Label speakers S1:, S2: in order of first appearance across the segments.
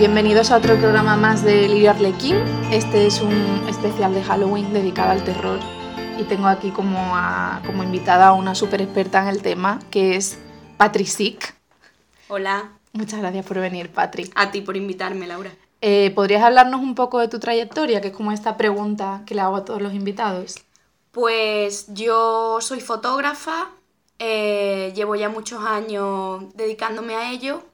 S1: bienvenidos a otro programa más de Lirio Arlequín. Este es un especial de Halloween dedicado al terror y tengo aquí como, como invitada a una súper experta en el tema que es Patri Sick.
S2: Hola.
S1: Muchas gracias por venir, Patri.
S2: A ti por invitarme, Laura.
S1: Eh, ¿Podrías hablarnos un poco de tu trayectoria, que es como esta pregunta que le hago a todos los invitados?
S2: Pues yo soy fotógrafa, eh, llevo ya muchos años dedicándome a ello.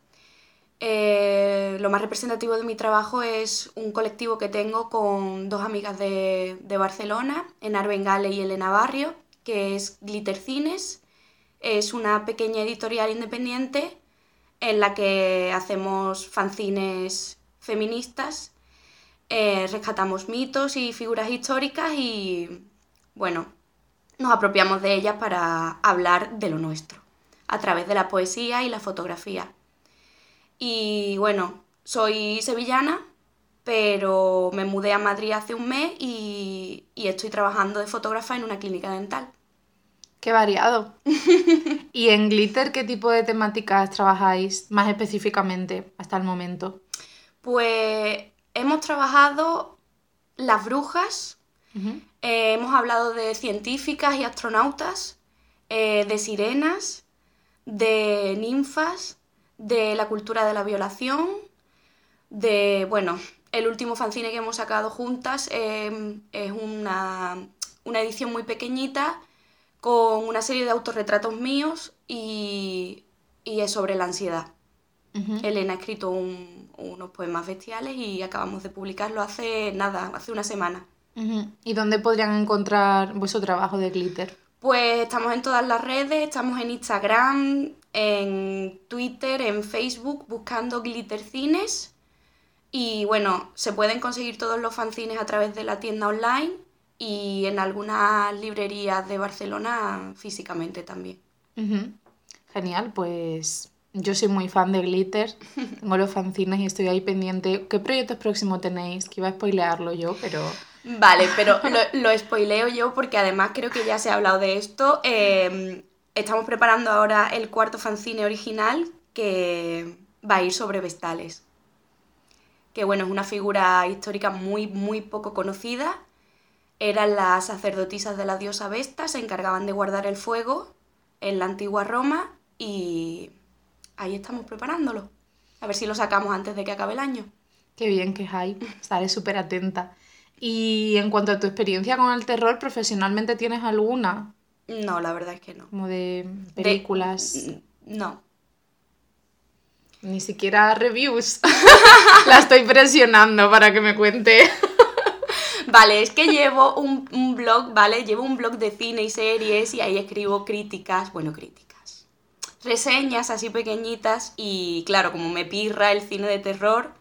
S2: Eh, lo más representativo de mi trabajo es un colectivo que tengo con dos amigas de, Barcelona, Enar Bengale y Elena Barrio, que es Glitter Cines. Es una pequeña editorial independiente en la que hacemos fanzines feministas, eh, rescatamos mitos y figuras históricas y, bueno, nos apropiamos de ellas para hablar de lo nuestro, a través de la poesía y la fotografía. Y bueno, soy sevillana, pero me mudé a Madrid hace un mes y, estoy trabajando de fotógrafa en una clínica dental.
S1: Qué variado. ¿Y en Glitter qué tipo de temáticas trabajáis más específicamente hasta el momento?
S2: Pues hemos trabajado las brujas, eh, hemos hablado de científicas y astronautas, eh, de sirenas, de ninfas, de la cultura de la violación, de, bueno, el último fanzine que hemos sacado juntas em, es una, edición muy pequeñita con una serie de autorretratos míos y, es sobre la ansiedad. Elena ha escrito unos poemas bestiales y acabamos de publicarlo hace nada, hace una semana.
S1: ¿Y dónde podrían encontrar vuestro trabajo de glitter?
S2: Pues estamos en todas las redes, estamos en Instagram, en Twitter, en Facebook, buscando Glitter Cines. Y bueno, se pueden conseguir todos los fanzines a través de la tienda online y en algunas librerías de Barcelona físicamente también.
S1: Genial, pues yo soy muy fan de Glitter, tengo los fanzines y estoy ahí pendiente. ¿Qué proyectos próximos tenéis? Que iba a spoilearlo yo, pero...
S2: Vale, pero lo, lo spoileo yo porque además creo que ya se ha hablado de esto. Em, estamos preparando ahora el cuarto fanzine original que va a ir sobre Vestales. Que bueno, es una figura histórica muy, muy poco conocida. Eran las sacerdotisas de la diosa Vesta, se encargaban de guardar el fuego en la antigua Roma y ahí estamos preparándolo. A ver si lo sacamos antes de que acabe el año.
S1: Qué bien, que hay. Estaré súper atenta. Y en cuanto a tu experiencia con el terror, ¿profesionalmente tienes alguna?
S2: No, la verdad es que no.
S1: Como de películas.
S2: No.
S1: Ni siquiera reviews. la estoy presionando para que me cuente.
S2: Vale, es que llevo un, un, blog, ¿vale? Llevo un blog de cine y series y ahí escribo críticas, bueno, críticas reseñas así pequeñitas y claro, como me pirra el cine de terror,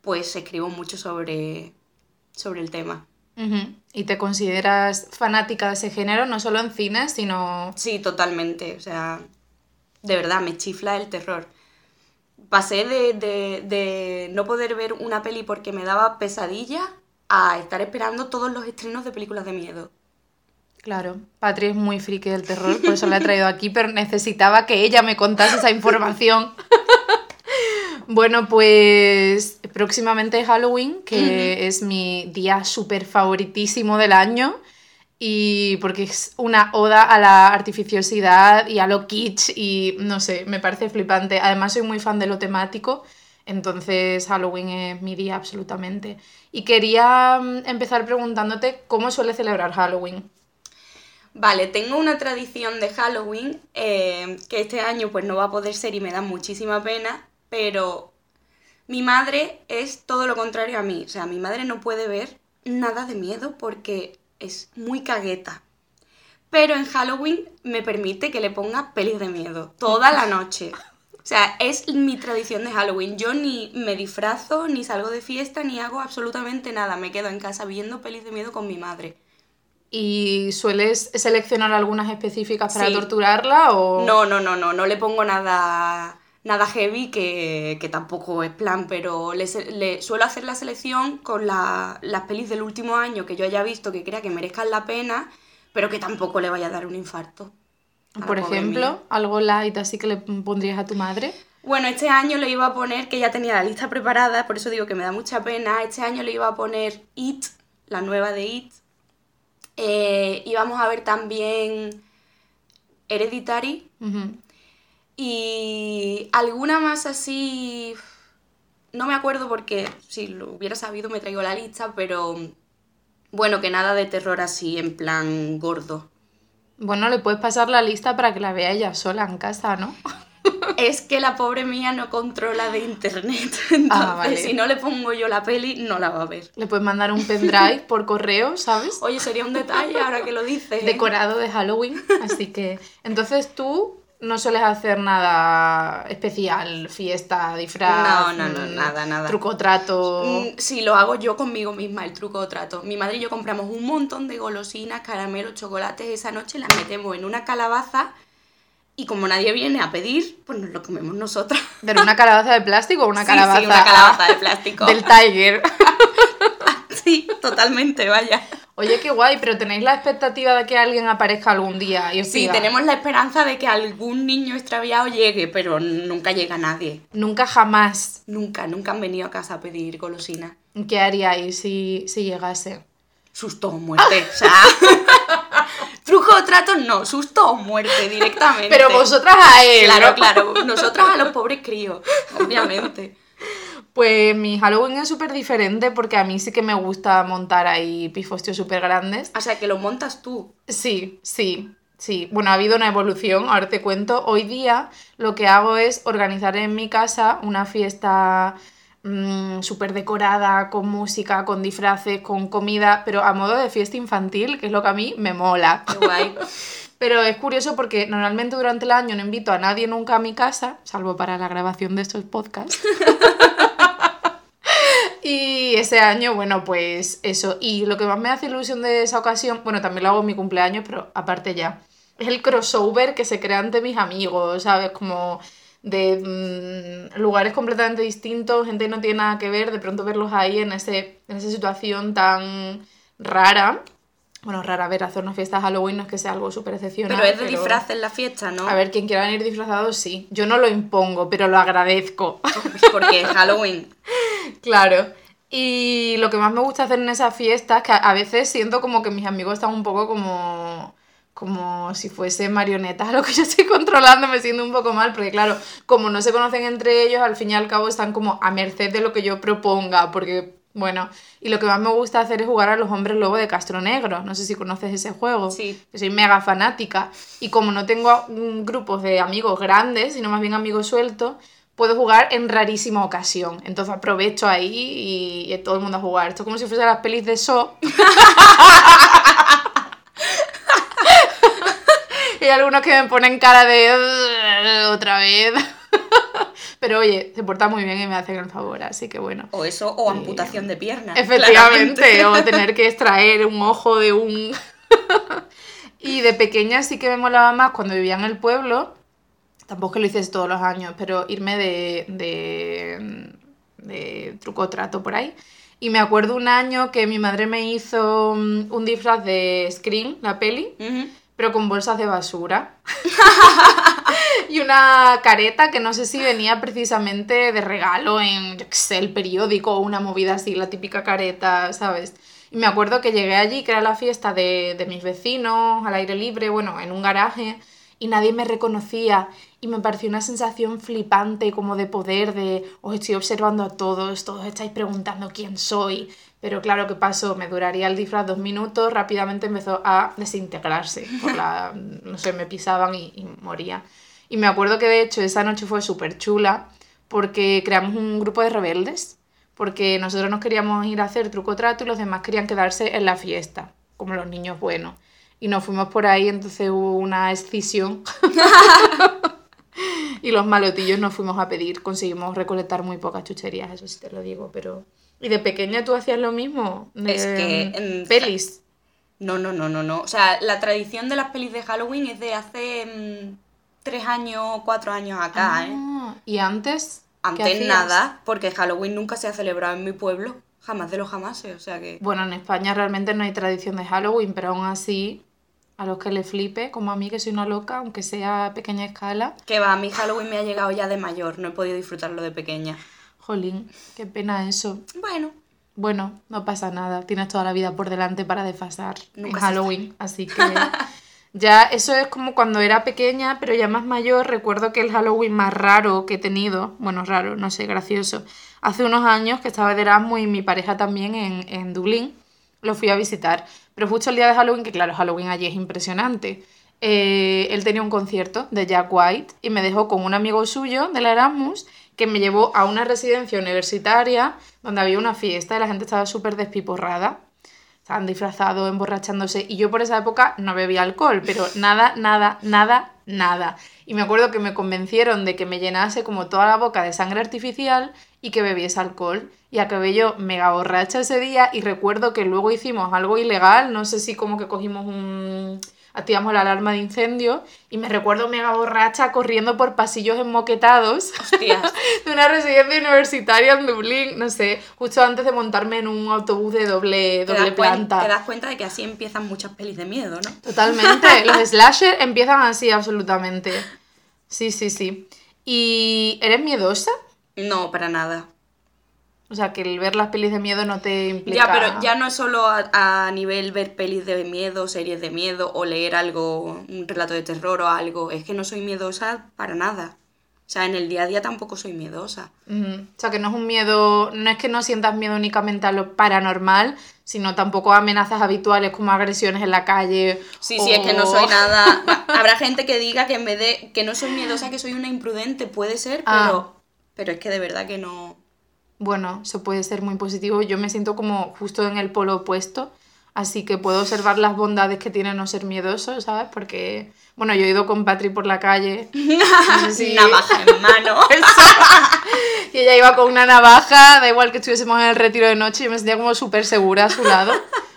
S2: pues escribo mucho sobre, sobre el tema.
S1: ¿Y te consideras fanática de ese género, no solo en cine, sino...?
S2: Sí, totalmente, o sea, de verdad, me chifla el terror. Pasé de, de no poder ver una peli porque me daba pesadilla a estar esperando todos los estrenos de películas de miedo.
S1: Claro, Patri es muy friki del terror, por eso la he traído aquí, pero necesitaba que ella me contase esa información. bueno, pues próximamente Halloween, que es mi día súper favoritísimo del año, y porque es una oda a la artificiosidad y a lo kitsch, y no sé, me parece flipante. Además, soy muy fan de lo temático. Entonces Halloween es mi día absolutamente. Y quería mm, empezar preguntándote cómo suele celebrar Halloween.
S2: Vale, tengo una tradición de Halloween eh, que este año pues no va a poder ser y me da muchísima pena, pero mi madre es todo lo contrario a mí. O sea, mi madre no puede ver nada de miedo porque es muy cagueta. Pero en Halloween me permite que le ponga pelis de miedo toda la noche. O sea, es mi tradición de Halloween. Yo ni me disfrazo, ni salgo de fiesta, ni hago absolutamente nada. Me quedo en casa viendo pelis de miedo con mi madre.
S1: ¿Y sueles seleccionar algunas específicas para torturarla o...?
S2: No, no, no, no, no le pongo nada, nada heavy que, tampoco es plan, pero le, suelo hacer la selección con las pelis del último año que yo haya visto que crea que merezcan la pena, pero que tampoco le vaya a dar un infarto.
S1: Por ejemplo, algo light así que le pondrías a tu madre.
S2: Bueno, este año le iba a poner, que ya tenía la lista preparada, por eso digo que me da mucha pena, este año le iba a poner It, la nueva de It. Eh, íbamos a ver también Hereditary. Y alguna más así... No me acuerdo porque si lo hubiera sabido me traigo la lista, pero bueno, que nada de terror así en plan gordo.
S1: Bueno, le puedes pasar la lista para que la vea ella sola en casa, ¿no?
S2: Es que la pobre mía no controla de internet. Entonces,
S1: vale.
S2: si no le pongo yo la peli, no la va a ver.
S1: Le puedes mandar un pendrive por correo, ¿sabes?
S2: Oye, sería un detalle ahora que lo dices. ¿eh?
S1: Decorado de Halloween. Así que. Entonces tú no sueles hacer nada especial, fiesta, disfraz.
S2: No, no, no,
S1: mm,
S2: nada, nada.
S1: Truco trato.
S2: Mm, Sí, lo hago yo conmigo misma, el truco o trato. Mi madre y yo compramos un montón de golosinas, caramelos, chocolates esa noche, las metemos en una calabaza y como nadie viene a pedir, pues nos lo comemos nosotras.
S1: ¿Pero una calabaza de plástico o una
S2: Sí,
S1: calabaza?
S2: sí, una calabaza de plástico.
S1: Del Tiger.
S2: Sí, totalmente, vaya.
S1: Oye, qué guay, pero tenéis la expectativa de que alguien aparezca algún día y os
S2: Sí,
S1: diga,
S2: tenemos la esperanza de que algún niño extraviado llegue, pero nunca llega nadie.
S1: Nunca jamás.
S2: Nunca, nunca han venido a casa a pedir golosinas.
S1: ¿Qué haríais si, si llegase?
S2: Susto o muerte, o sea... Truco o trato, no, susto o muerte directamente.
S1: Pero vosotras a él.
S2: Claro,
S1: ¿no?
S2: claro, nosotras a los pobres críos, obviamente.
S1: Pues mi Halloween es súper diferente porque a mí sí que me gusta montar ahí pifostios súper grandes.
S2: O sea, que lo montas tú.
S1: Sí, sí, sí. Bueno, ha habido una evolución, ahora te cuento. Hoy día lo que hago es organizar en mi casa una fiesta mm, súper decorada, con música, con disfraces, con comida, pero a modo de fiesta infantil, que es lo que a mí me mola.
S2: Qué guay.
S1: Pero es curioso porque normalmente durante el año no invito a nadie nunca a mi casa, salvo para la grabación de estos podcasts. y ese año, bueno, pues eso. Y lo que más me hace ilusión de esa ocasión, bueno, también lo hago en mi cumpleaños, pero aparte ya, es el crossover que se crea ante mis amigos, ¿sabes? Como de mm, lugares completamente distintos, gente que no tiene nada que ver, de pronto verlos ahí en, ese, en esa situación tan rara. Bueno, rara, a ver, hacer una fiesta de Halloween no es que sea algo súper excepcional.
S2: Pero es de disfraz en la fiesta, ¿no?
S1: A ver, quien quiera venir disfrazado, sí. Yo no lo impongo, pero lo agradezco.
S2: Porque es Halloween.
S1: claro. Y lo que más me gusta hacer en esas fiestas, que a- veces siento como que mis amigos están un poco como como si fuese marionetas lo que yo estoy controlando, me siento un poco mal, porque claro, como no se conocen entre ellos, al fin y al cabo están como a merced de lo que yo proponga, porque, bueno, y lo que más me gusta hacer es jugar a los hombres lobo de Castro Negro, no sé si conoces ese juego,
S2: Sí.
S1: que soy mega fanática, y como no tengo grupos de amigos grandes, sino más bien amigos sueltos, puedo jugar en rarísima ocasión, entonces aprovecho ahí y, y todo el mundo a jugar, esto es como si fuese las pelis de So. Y hay algunos que me ponen cara de "Ugh, otra vez. Pero oye, se porta muy bien y me hacen el favor, así que bueno.
S2: O eso, o amputación de pierna.
S1: Efectivamente,
S2: claramente.
S1: o tener que extraer un ojo de un... y de pequeña sí que me molaba más cuando vivía en el pueblo, tampoco es que lo hice todos los años, pero irme de, de, de truco trato por ahí. Y me acuerdo un año que mi madre me hizo mm, un disfraz de Scream, la peli,
S2: Ujú.
S1: Pero con bolsas de basura. y una careta que no sé si venía precisamente de regalo en, yo qué sé, el periódico o una movida así, la típica careta, ¿sabes? Y me acuerdo que llegué allí, que era la fiesta de, de mis vecinos, al aire libre, bueno, en un garaje, y nadie me reconocía. Y me pareció una sensación flipante, como de poder, de os estoy observando a todos, todos estáis preguntando quién soy. Pero claro, ¿qué pasó? Me duraría el disfraz dos minutos, rápidamente empezó a desintegrarse. Por la, no sé, me pisaban y, y moría. Y me acuerdo que de hecho esa noche fue súper chula porque creamos un grupo de rebeldes. Porque nosotros nos queríamos ir a hacer truco trato y los demás querían quedarse en la fiesta, como los niños buenos. Y nos fuimos por ahí, entonces hubo una escisión. y los malotillos nos fuimos a pedir. Conseguimos recolectar muy pocas chucherías, eso sí te lo digo, pero... ¿Y de pequeña tú hacías lo mismo? De,
S2: Es que en-
S1: Pelis.
S2: No, no, no, no, no. O sea, la tradición de las pelis de Halloween es de hace mm, tres años, cuatro años acá, ¿eh?
S1: Ah, ¿Y antes? ¿Qué
S2: Antes nada, porque Halloween nunca se ha celebrado en mi pueblo. Jamás de los jamases, o sea que...
S1: Bueno, en España realmente no hay tradición de Halloween, pero aún así a los que le flipe, como a mí que soy una loca, aunque sea a pequeña escala.
S2: Que va, mi Halloween me ha llegado ya de mayor, no he podido disfrutarlo de pequeña.
S1: Jolín, qué pena eso.
S2: Bueno,
S1: Bueno, no pasa nada, tienes toda la vida por delante para desfasar en
S2: Nunca se
S1: Halloween, así que ya eso es como cuando era pequeña, pero ya más mayor, recuerdo que el Halloween más raro que he tenido, bueno, raro, no sé, gracioso, hace unos años que estaba de Erasmus y mi pareja también en, en Dublín, lo fui a visitar, pero justo el día de Halloween, que claro, Halloween allí es impresionante, eh, él tenía un concierto de Jack White y me dejó con un amigo suyo de la Erasmus que me llevó a una residencia universitaria donde había una fiesta y la gente estaba súper despiporrada. Estaban disfrazados, emborrachándose y yo por esa época no bebía alcohol, pero nada, nada, nada, nada. Y me acuerdo que me convencieron de que me llenase como toda la boca de sangre artificial y que bebiese alcohol. Y acabé yo mega borracha ese día y recuerdo que luego hicimos algo ilegal, no sé si como que cogimos un... activamos la alarma de incendio y me recuerdo mega borracha corriendo por pasillos enmoquetados de una residencia universitaria en Dublín, no sé, justo antes de montarme en un autobús de doble, doble planta.
S2: te das cuenta de que así empiezan muchas pelis de miedo, ¿no?
S1: Totalmente. Los slasher empiezan así, absolutamente. Sí, sí, sí. ¿Y eres miedosa?
S2: No, para nada.
S1: O sea, que el ver las pelis de miedo no te implica...
S2: Ya, pero ya no es solo a, a nivel ver pelis de miedo, series de miedo o leer algo, un relato de terror o algo. Es que no soy miedosa para nada. O sea, en el día a día tampoco soy miedosa.
S1: O sea, que no es un miedo... No es que no sientas miedo únicamente a lo paranormal, sino tampoco a amenazas habituales como agresiones en la calle.
S2: Sí, sí, es que no soy nada. Habrá gente que diga que en vez de que no soy miedosa, que soy una imprudente, puede ser,
S1: Ah.
S2: Pero, es que de verdad que no.
S1: Bueno, eso puede ser muy positivo. Yo me siento como justo en el polo opuesto, así que puedo observar las bondades que tiene no ser miedoso, ¿sabes? Porque, bueno, yo he ido con Patri por la calle. No sé si-
S2: Navaja en mano.
S1: Y ella iba con una navaja, da igual que estuviésemos en el retiro de noche, yo me sentía como súper segura a su lado.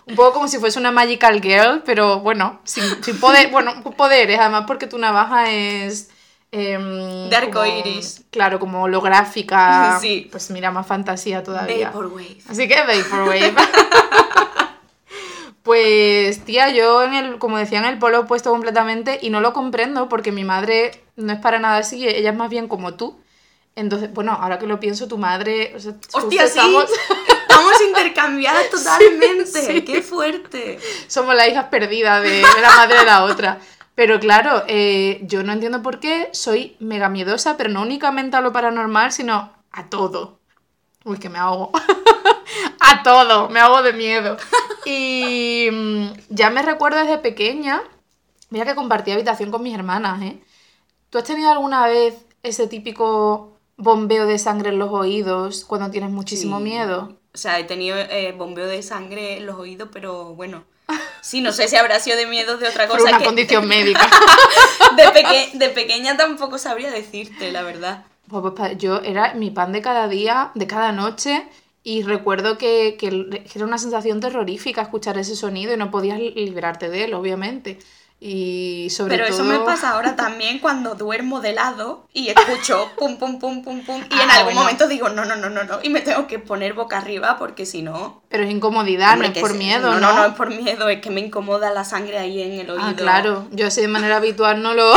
S1: Un poco como si fuese una magical girl, pero bueno, sin, sin poder, bueno, poderes, además porque tu navaja es... em,
S2: De arco
S1: como-
S2: iris.
S1: Claro, como holográfica.
S2: Sí.
S1: Pues mira, más fantasía todavía.
S2: Vaporwave.
S1: Así que Vaporwave. pues, tía, yo en el, como decía, en el polo opuesto completamente y no lo comprendo porque mi madre no es para nada así, ella es más bien como tú. Entonces, bueno, ahora que lo pienso, tu madre... O sea,
S2: Hostia, sí.
S1: estamos-
S2: Estamos intercambiadas totalmente.
S1: sí.
S2: Qué fuerte.
S1: somos las hijas perdidas de, de la madre de la otra. Pero claro, eh, yo no entiendo por qué soy mega miedosa, pero no únicamente a lo paranormal, sino a todo. Uy, que me ahogo. a todo, me hago de miedo. Y mm, ya me recuerdo desde pequeña, mira que compartí habitación con mis hermanas, ¿eh? ¿Tú has tenido alguna vez ese típico bombeo de sangre en los oídos cuando tienes muchísimo
S2: Sí.
S1: miedo?
S2: O sea, he tenido eh, bombeo de sangre en los oídos, pero bueno. Sí, no sé si habrá sido de miedo de otra
S1: Por
S2: cosa.
S1: una
S2: que
S1: condición médica.
S2: de, peque- de pequeña tampoco sabría decirte, la verdad.
S1: Pues, pues, yo era mi pan de cada día, de cada noche, y recuerdo que, que era una sensación terrorífica escuchar ese sonido y no podías li- librarte de él, obviamente. Y sobre
S2: Pero
S1: todo...
S2: eso me pasa ahora también cuando duermo de lado y escucho pum, pum, pum, pum, pum. Y en
S1: Ah,
S2: algún
S1: bueno.
S2: momento digo, no, no, no, no, no. Y me tengo que poner boca arriba porque si no.
S1: Pero es incomodidad,
S2: hombre,
S1: no es por miedo, ¿no?
S2: No, no es por miedo, es que me incomoda la sangre ahí en el oído.
S1: Ah, claro. Yo así de manera habitual no lo,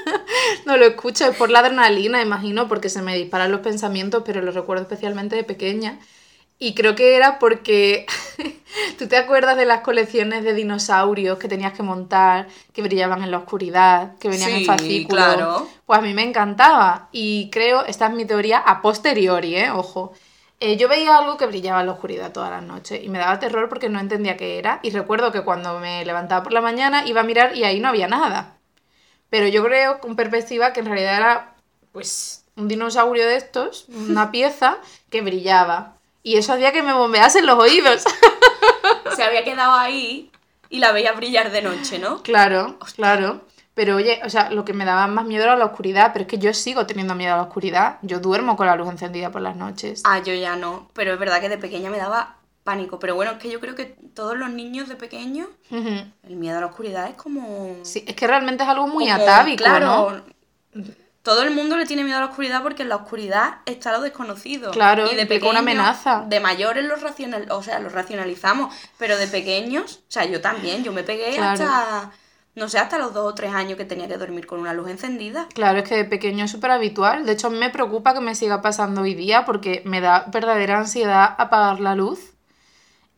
S1: no lo escucho. Es por la adrenalina, imagino, porque se me disparan los pensamientos, pero lo recuerdo especialmente de pequeña. Y creo que era porque tú te acuerdas de las colecciones de dinosaurios que tenías que montar, que brillaban en la oscuridad, que venían en fascículos.
S2: claro.
S1: Pues a mí me encantaba. Y creo, esta es mi teoría a posteriori, ¿eh? Ojo. Eh, yo veía algo que brillaba en la oscuridad todas las noches y me daba terror porque no entendía qué era. Y recuerdo que cuando me levantaba por la mañana iba a mirar y ahí no había nada. Pero yo creo con perspectiva que en realidad era pues un dinosaurio de estos, una pieza que brillaba. Y eso hacía que me bombeasen los oídos.
S2: Se había quedado ahí y la veía brillar de noche, ¿no?
S1: claro, claro. Pero oye, o sea, lo que me daba más miedo era la oscuridad, pero es que yo sigo teniendo miedo a la oscuridad. Yo duermo con la luz encendida por las noches.
S2: Ah, yo ya no. Pero es verdad que de pequeña me daba pánico. Pero bueno, es que yo creo que todos los niños de pequeños,
S1: Ujú.
S2: el miedo a la oscuridad es como.
S1: Sí, es que realmente es algo muy
S2: como-
S1: atávico,
S2: claro,
S1: ¿no?
S2: Todo el mundo le tiene miedo a la oscuridad porque en la oscuridad está lo desconocido.
S1: Claro,
S2: y de
S1: implica una
S2: pequeño-
S1: amenaza.
S2: De mayores los racional, o sea, los racionalizamos, pero de pequeños, o sea, yo también, yo me pegué
S1: Claro.
S2: hasta No sé, hasta los dos o tres años que tenía que dormir con una luz encendida.
S1: Claro, es que de pequeño es súper habitual. De hecho, me preocupa que me siga pasando hoy día porque me da verdadera ansiedad apagar la luz.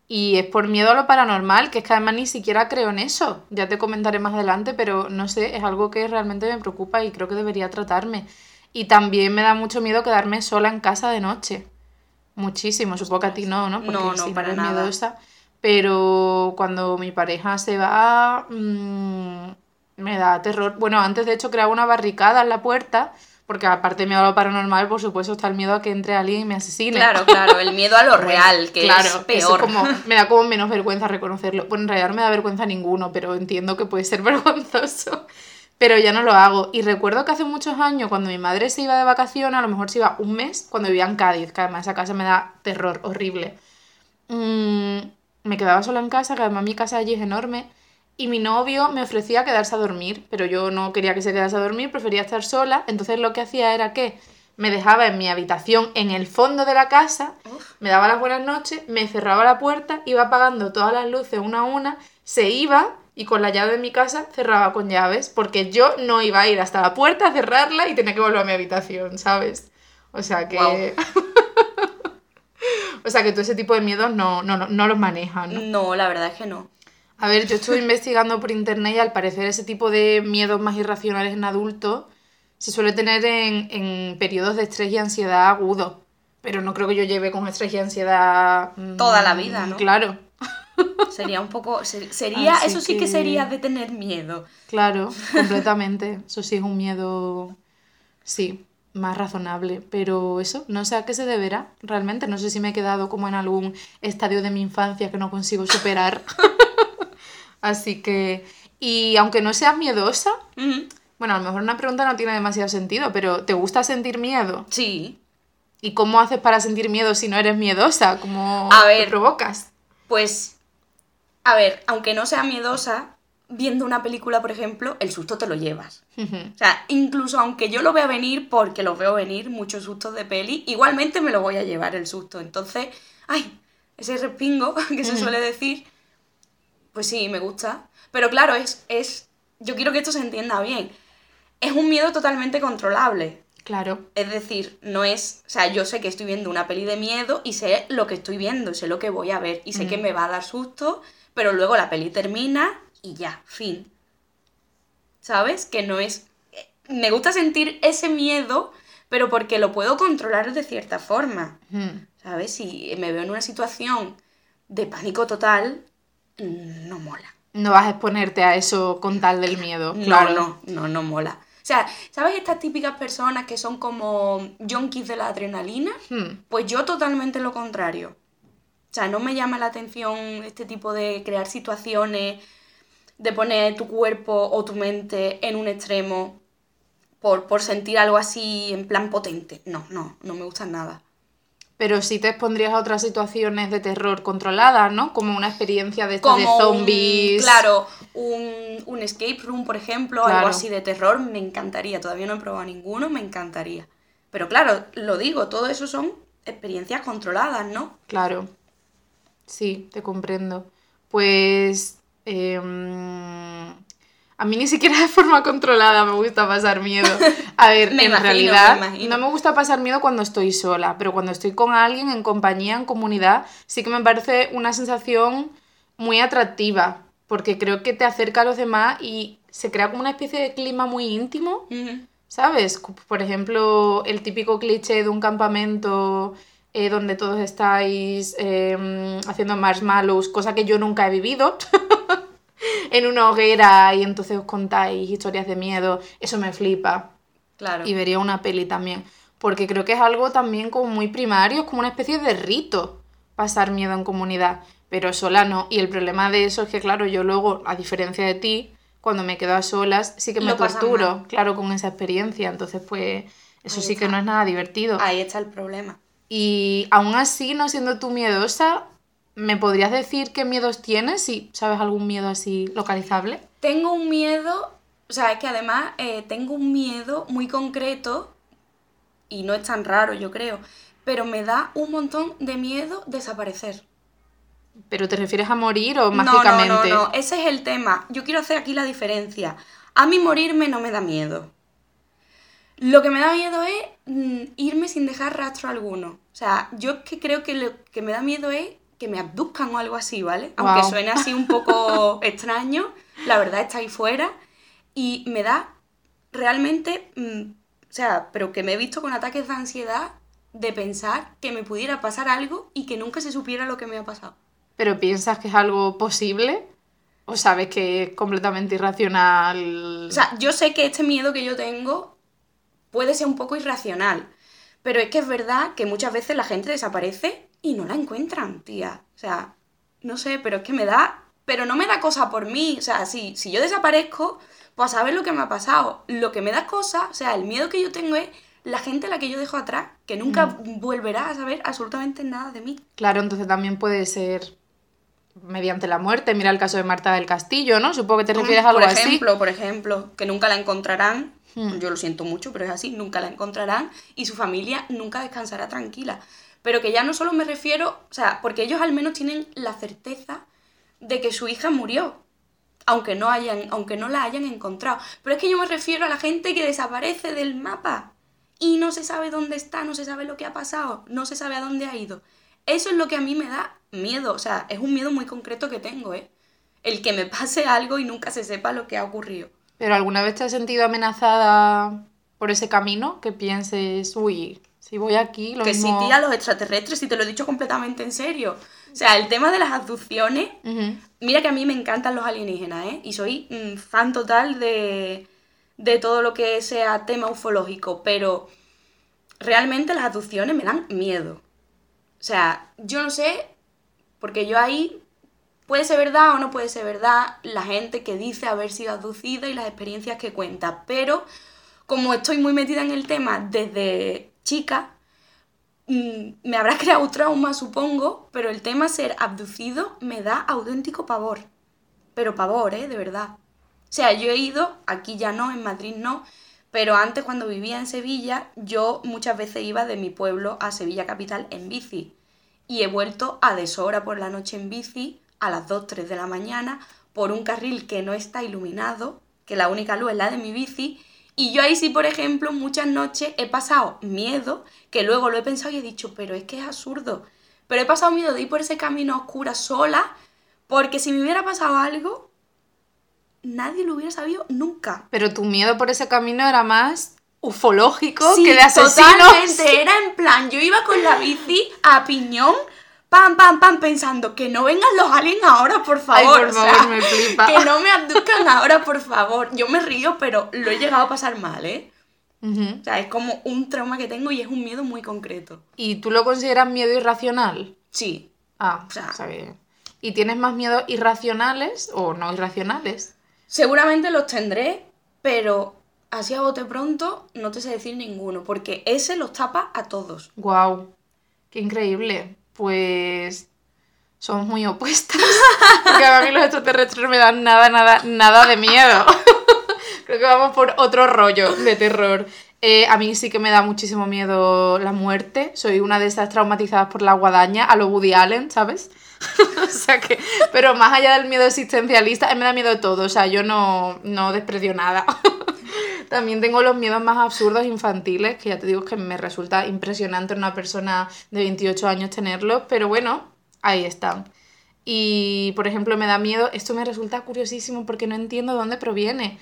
S1: Y es por miedo a lo paranormal, que es que además ni siquiera creo en eso. Ya te comentaré más adelante, pero no sé, es algo que realmente me preocupa y creo que debería tratarme. Y también me da mucho miedo quedarme sola en casa de noche. Muchísimo, supongo que a ti no, ¿no? Porque
S2: No, no,
S1: si
S2: para nada.
S1: miedosa. Pero cuando mi pareja se va, mm, me da terror. Bueno, antes de hecho creaba una barricada en la puerta, porque aparte de miedo a lo paranormal, por supuesto, está el miedo a que entre alguien y me asesine.
S2: Claro, claro, el miedo a lo real, que
S1: Claro,
S2: es
S1: eso
S2: peor.
S1: como, me da como menos vergüenza reconocerlo. Bueno, en realidad no me da vergüenza ninguno, pero entiendo que puede ser vergonzoso. Pero ya no lo hago. Y recuerdo que hace muchos años, cuando mi madre se iba de vacaciones, a lo mejor se iba un mes, cuando vivía en Cádiz, que además esa casa me da terror horrible. Mm, me quedaba sola en casa, que además mi casa allí es enorme. Y mi novio me ofrecía quedarse a dormir, pero yo no quería que se quedase a dormir, prefería estar sola. Entonces lo que hacía era que me dejaba en mi habitación en el fondo de la casa, me daba las buenas noches, me cerraba la puerta, iba apagando todas las luces una a una, se iba y con la llave de mi casa cerraba con llaves, porque yo no iba a ir hasta la puerta a cerrarla y tenía que volver a mi habitación, ¿sabes? O sea que... O sea que todo ese tipo de miedos no, no, no, no los manejan, ¿no?
S2: No, la verdad es que no.
S1: A ver, yo estuve investigando por internet y al parecer ese tipo de miedos más irracionales en adultos se suele tener en, en periodos de estrés y ansiedad agudo. Pero no creo que yo lleve con estrés y ansiedad... mm,
S2: Toda la vida, ¿no?
S1: Claro,
S2: Sería un poco. ser- Sería,
S1: Así
S2: eso sí que...
S1: que-
S2: sería de tener miedo.
S1: claro, completamente. Eso sí es un miedo, sí, más razonable. Pero eso, no sé a qué se deberá realmente. No sé si me he quedado como en algún estadio de mi infancia que no consigo superar. Así que... Y aunque no seas miedosa. Bueno, a lo mejor una pregunta no tiene demasiado sentido, pero ¿te gusta sentir miedo?
S2: Sí.
S1: ¿Y cómo haces para sentir miedo si no eres miedosa? ¿Cómo
S2: A
S1: te
S2: ver.
S1: provocas?
S2: Pues. A ver, aunque no sea miedosa, viendo una película, por ejemplo, el susto te lo llevas. O sea, incluso aunque yo lo vea venir, porque lo veo venir, muchos sustos de peli, igualmente me lo voy a llevar el susto. Entonces, ay, ese respingo que se suele decir, pues sí, me gusta. Pero claro, es, es. Yo quiero que esto se entienda bien. Es un miedo totalmente controlable.
S1: Claro,
S2: Es decir, no es. O sea, yo sé que estoy viendo una peli de miedo y sé lo que estoy viendo, sé lo que voy a ver y sé que me va a dar susto, pero luego la peli termina y ya, fin. ¿Sabes? Que no es. Me gusta sentir ese miedo, pero porque lo puedo controlar de cierta forma.
S1: Mm,
S2: ¿Sabes? Si me veo en una situación de pánico total, mm, no mola.
S1: no vas a exponerte a eso con tal del miedo.
S2: No,
S1: claro.
S2: no, no, no mola. O sea, ¿sabes estas típicas personas que son como junkies de la adrenalina?
S1: Hmm,
S2: Pues yo totalmente lo contrario. O sea, no me llama la atención este tipo de crear situaciones, de poner tu cuerpo o tu mente en un extremo por, por sentir algo así en plan potente. No, no, no me gusta nada.
S1: Pero sí te expondrías a otras situaciones de terror controladas, ¿no? Como una experiencia de estas de
S2: Como
S1: zombies.
S2: Un, claro, un, un escape room, por ejemplo, algo así de terror, me encantaría. Todavía no he probado ninguno, me encantaría. Pero claro, lo digo, todo eso son experiencias controladas, ¿no?
S1: Claro. Sí, te comprendo. Pues em, a mí ni siquiera de forma controlada me gusta pasar miedo. A ver, en
S2: imagino,
S1: realidad
S2: me
S1: no me gusta pasar miedo cuando estoy sola, pero cuando estoy con alguien en compañía, en comunidad, sí que me parece una sensación muy atractiva, porque creo que te acerca a los demás y se crea como una especie de clima muy íntimo.
S2: Ujú.
S1: ¿Sabes? Cu- Por ejemplo, el típico cliché de un campamento eh, donde todos estáis eh, haciendo marshmallows, cosa que yo nunca he vivido, en una hoguera y entonces os contáis historias de miedo, eso me flipa.
S2: Claro.
S1: Y vería una peli también, porque creo que es algo también como muy primario, es como una especie de rito pasar miedo en comunidad, pero sola no. Y el problema de eso es que, claro, yo luego, a diferencia de ti, cuando me quedo a solas, sí que me
S2: Lo
S1: torturo, claro, con esa experiencia. Entonces, pues, eso
S2: Ahí
S1: sí que no es nada divertido.
S2: Ahí está el problema.
S1: Y aún así, no siendo tú miedosa, ¿me podrías decir qué miedos tienes? Si sabes algún miedo así localizable.
S2: Tengo un miedo, o sea, es que además eh, tengo un miedo muy concreto y no es tan raro, yo creo, pero me da un montón de miedo desaparecer.
S1: ¿Pero te refieres a morir o
S2: No, no,
S1: mágicamente?
S2: no, no, ese es el tema. Yo quiero hacer aquí la diferencia. A mí morirme no me da miedo. Lo que me da miedo es mm, irme sin dejar rastro alguno. O sea, yo que creo que lo que me da miedo es que me abduzcan o algo así, ¿vale? Aunque
S1: Guau.
S2: suene así un poco extraño, la verdad está ahí fuera. Y me da realmente, mm, o sea, pero que me he visto con ataques de ansiedad de pensar que me pudiera pasar algo y que nunca se supiera lo que me ha pasado.
S1: ¿Pero piensas que es algo posible? ¿O sabes que es completamente irracional?
S2: O sea, yo sé que este miedo que yo tengo puede ser un poco irracional, pero es que es verdad que muchas veces la gente desaparece y no la encuentran, tía. O sea, no sé, pero es que me da... Pero no me da cosa por mí. O sea, si, si yo desaparezco, pues a saber lo que me ha pasado. Lo que me da cosa, o sea, el miedo que yo tengo es la gente a la que yo dejo atrás, que nunca volverá a saber absolutamente nada de mí.
S1: Claro, entonces también puede ser mediante la muerte. Mira el caso de Marta del Castillo, ¿no? Supongo que te refieres a algo
S2: por
S1: así.
S2: ejemplo, por ejemplo, que nunca la encontrarán.
S1: Hmm.
S2: Yo lo siento mucho, pero es así, nunca la encontrarán y su familia nunca descansará tranquila. Pero que ya no solo me refiero, o sea, porque ellos al menos tienen la certeza de que su hija murió, aunque no hayan, aunque no la hayan encontrado. Pero es que yo me refiero a la gente que desaparece del mapa y no se sabe dónde está, no se sabe lo que ha pasado, no se sabe a dónde ha ido. Eso es lo que a mí me da miedo, o sea, es un miedo muy concreto que tengo, ¿eh? El que me pase algo y nunca se sepa lo que ha ocurrido.
S1: ¿Pero alguna vez te has sentido amenazada por ese camino? Que pienses, uy, si voy aquí, lo
S2: que
S1: mismo...
S2: tía, los extraterrestres, y te lo he dicho completamente en serio. O sea, el tema de las abducciones, mira que a mí me encantan los alienígenas, ¿eh? Y soy mm, fan total de, de todo lo que sea tema ufológico, pero realmente las abducciones me dan miedo. O sea, yo no sé, porque yo ahí puede ser verdad o no puede ser verdad la gente que dice haber sido abducida y las experiencias que cuenta, pero como estoy muy metida en el tema desde chica, mm, me habrá creado trauma, supongo, pero el tema ser abducido me da auténtico pavor. Pero pavor, ¿eh? De verdad. O sea, yo he ido, aquí ya no, en Madrid no, pero antes cuando vivía en Sevilla, yo muchas veces iba de mi pueblo a Sevilla capital en bici. Y he vuelto a deshora por la noche en bici, a las 2, 3 de la mañana, por un carril que no está iluminado, que la única luz es la de mi bici. Y yo ahí sí, por ejemplo, muchas noches he pasado miedo, que luego lo he pensado y he dicho, pero es que es absurdo. Pero he pasado miedo de ir por ese camino a oscuras sola, porque si me hubiera pasado algo, nadie lo hubiera sabido nunca.
S1: Pero tu miedo por ese camino era más ufológico
S2: Sí,
S1: que de asesinos.
S2: totalmente. Era en plan, yo iba con la bici a piñón, pam, pam, pam, pensando que no vengan los aliens ahora, por
S1: Ay,
S2: favor.
S1: por
S2: o
S1: favor,
S2: sea,
S1: me flipa.
S2: Que no me abduzcan ahora, por favor. Yo me río, pero lo he llegado a pasar mal, ¿eh? O sea, es como un trauma que tengo y es un miedo muy concreto.
S1: ¿Y tú lo consideras miedo irracional?
S2: Sí.
S1: Ah,
S2: O sea-
S1: está bien. ¿Y tienes más miedos irracionales o no irracionales?
S2: Seguramente los tendré, pero así a bote pronto no te sé decir ninguno, porque ese los tapa a todos.
S1: Wow, qué increíble. Pues somos muy opuestas. Porque a mí los extraterrestres me dan nada, nada, nada de miedo. Creo que vamos por otro rollo de terror. Eh, a mí sí que me da muchísimo miedo la muerte. Soy una de esas traumatizadas por la guadaña a lo Woody Allen, ¿sabes? o sea que, pero más allá del miedo existencialista, me da miedo todo. O sea, yo no, no desprecio nada. También tengo los miedos más absurdos infantiles, que ya te digo que me resulta impresionante en una persona de 28 años tenerlos, pero bueno, ahí están. Y, por ejemplo, me da miedo, esto me resulta curiosísimo porque no entiendo de dónde proviene.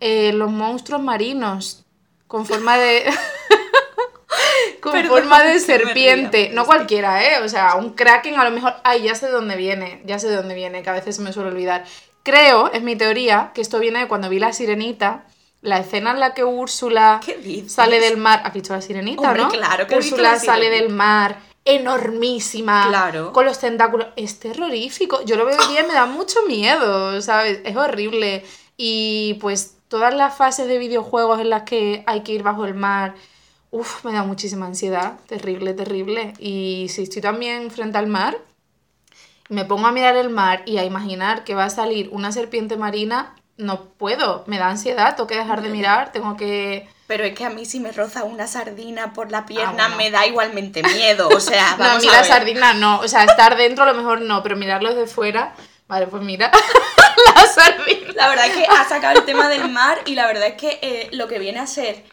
S1: Eh, los monstruos marinos con forma de... con
S2: Perdón,
S1: forma de serpiente.
S2: ría.
S1: No cualquiera, ¿eh? O sea, un kraken a lo mejor... Ay, ya sé de dónde viene, ya sé de dónde viene, que a veces se me suele olvidar. Creo, es mi teoría, que esto viene de cuando vi La Sirenita, la escena en la que Úrsula sale del mar... ¿Has visto La Sirenita,
S2: Hombre,
S1: no?
S2: claro que
S1: Úrsula
S2: La
S1: sale del mar, enormísima,
S2: Claro.
S1: con los tentáculos. Es terrorífico. Yo lo veo hoy día y me da mucho miedo, ¿sabes? Es horrible. Y pues todas las fases de videojuegos en las que hay que ir bajo el mar, uff, me da muchísima ansiedad. Terrible, terrible. Y si estoy también frente al mar, me pongo a mirar el mar y a imaginar que va a salir una serpiente marina, no puedo, me da ansiedad, tengo que dejar de mirar, tengo que...
S2: Pero es que a mí si me roza una sardina por la pierna
S1: Ah, bueno.
S2: me da igualmente miedo, o sea,
S1: No,
S2: vamos
S1: a mí la sardina no, o sea, estar dentro a lo mejor no, pero mirarlo desde fuera, vale, pues mira, la sardina.
S2: La verdad es que ha sacado el tema del mar y la verdad es que eh, lo que viene a ser.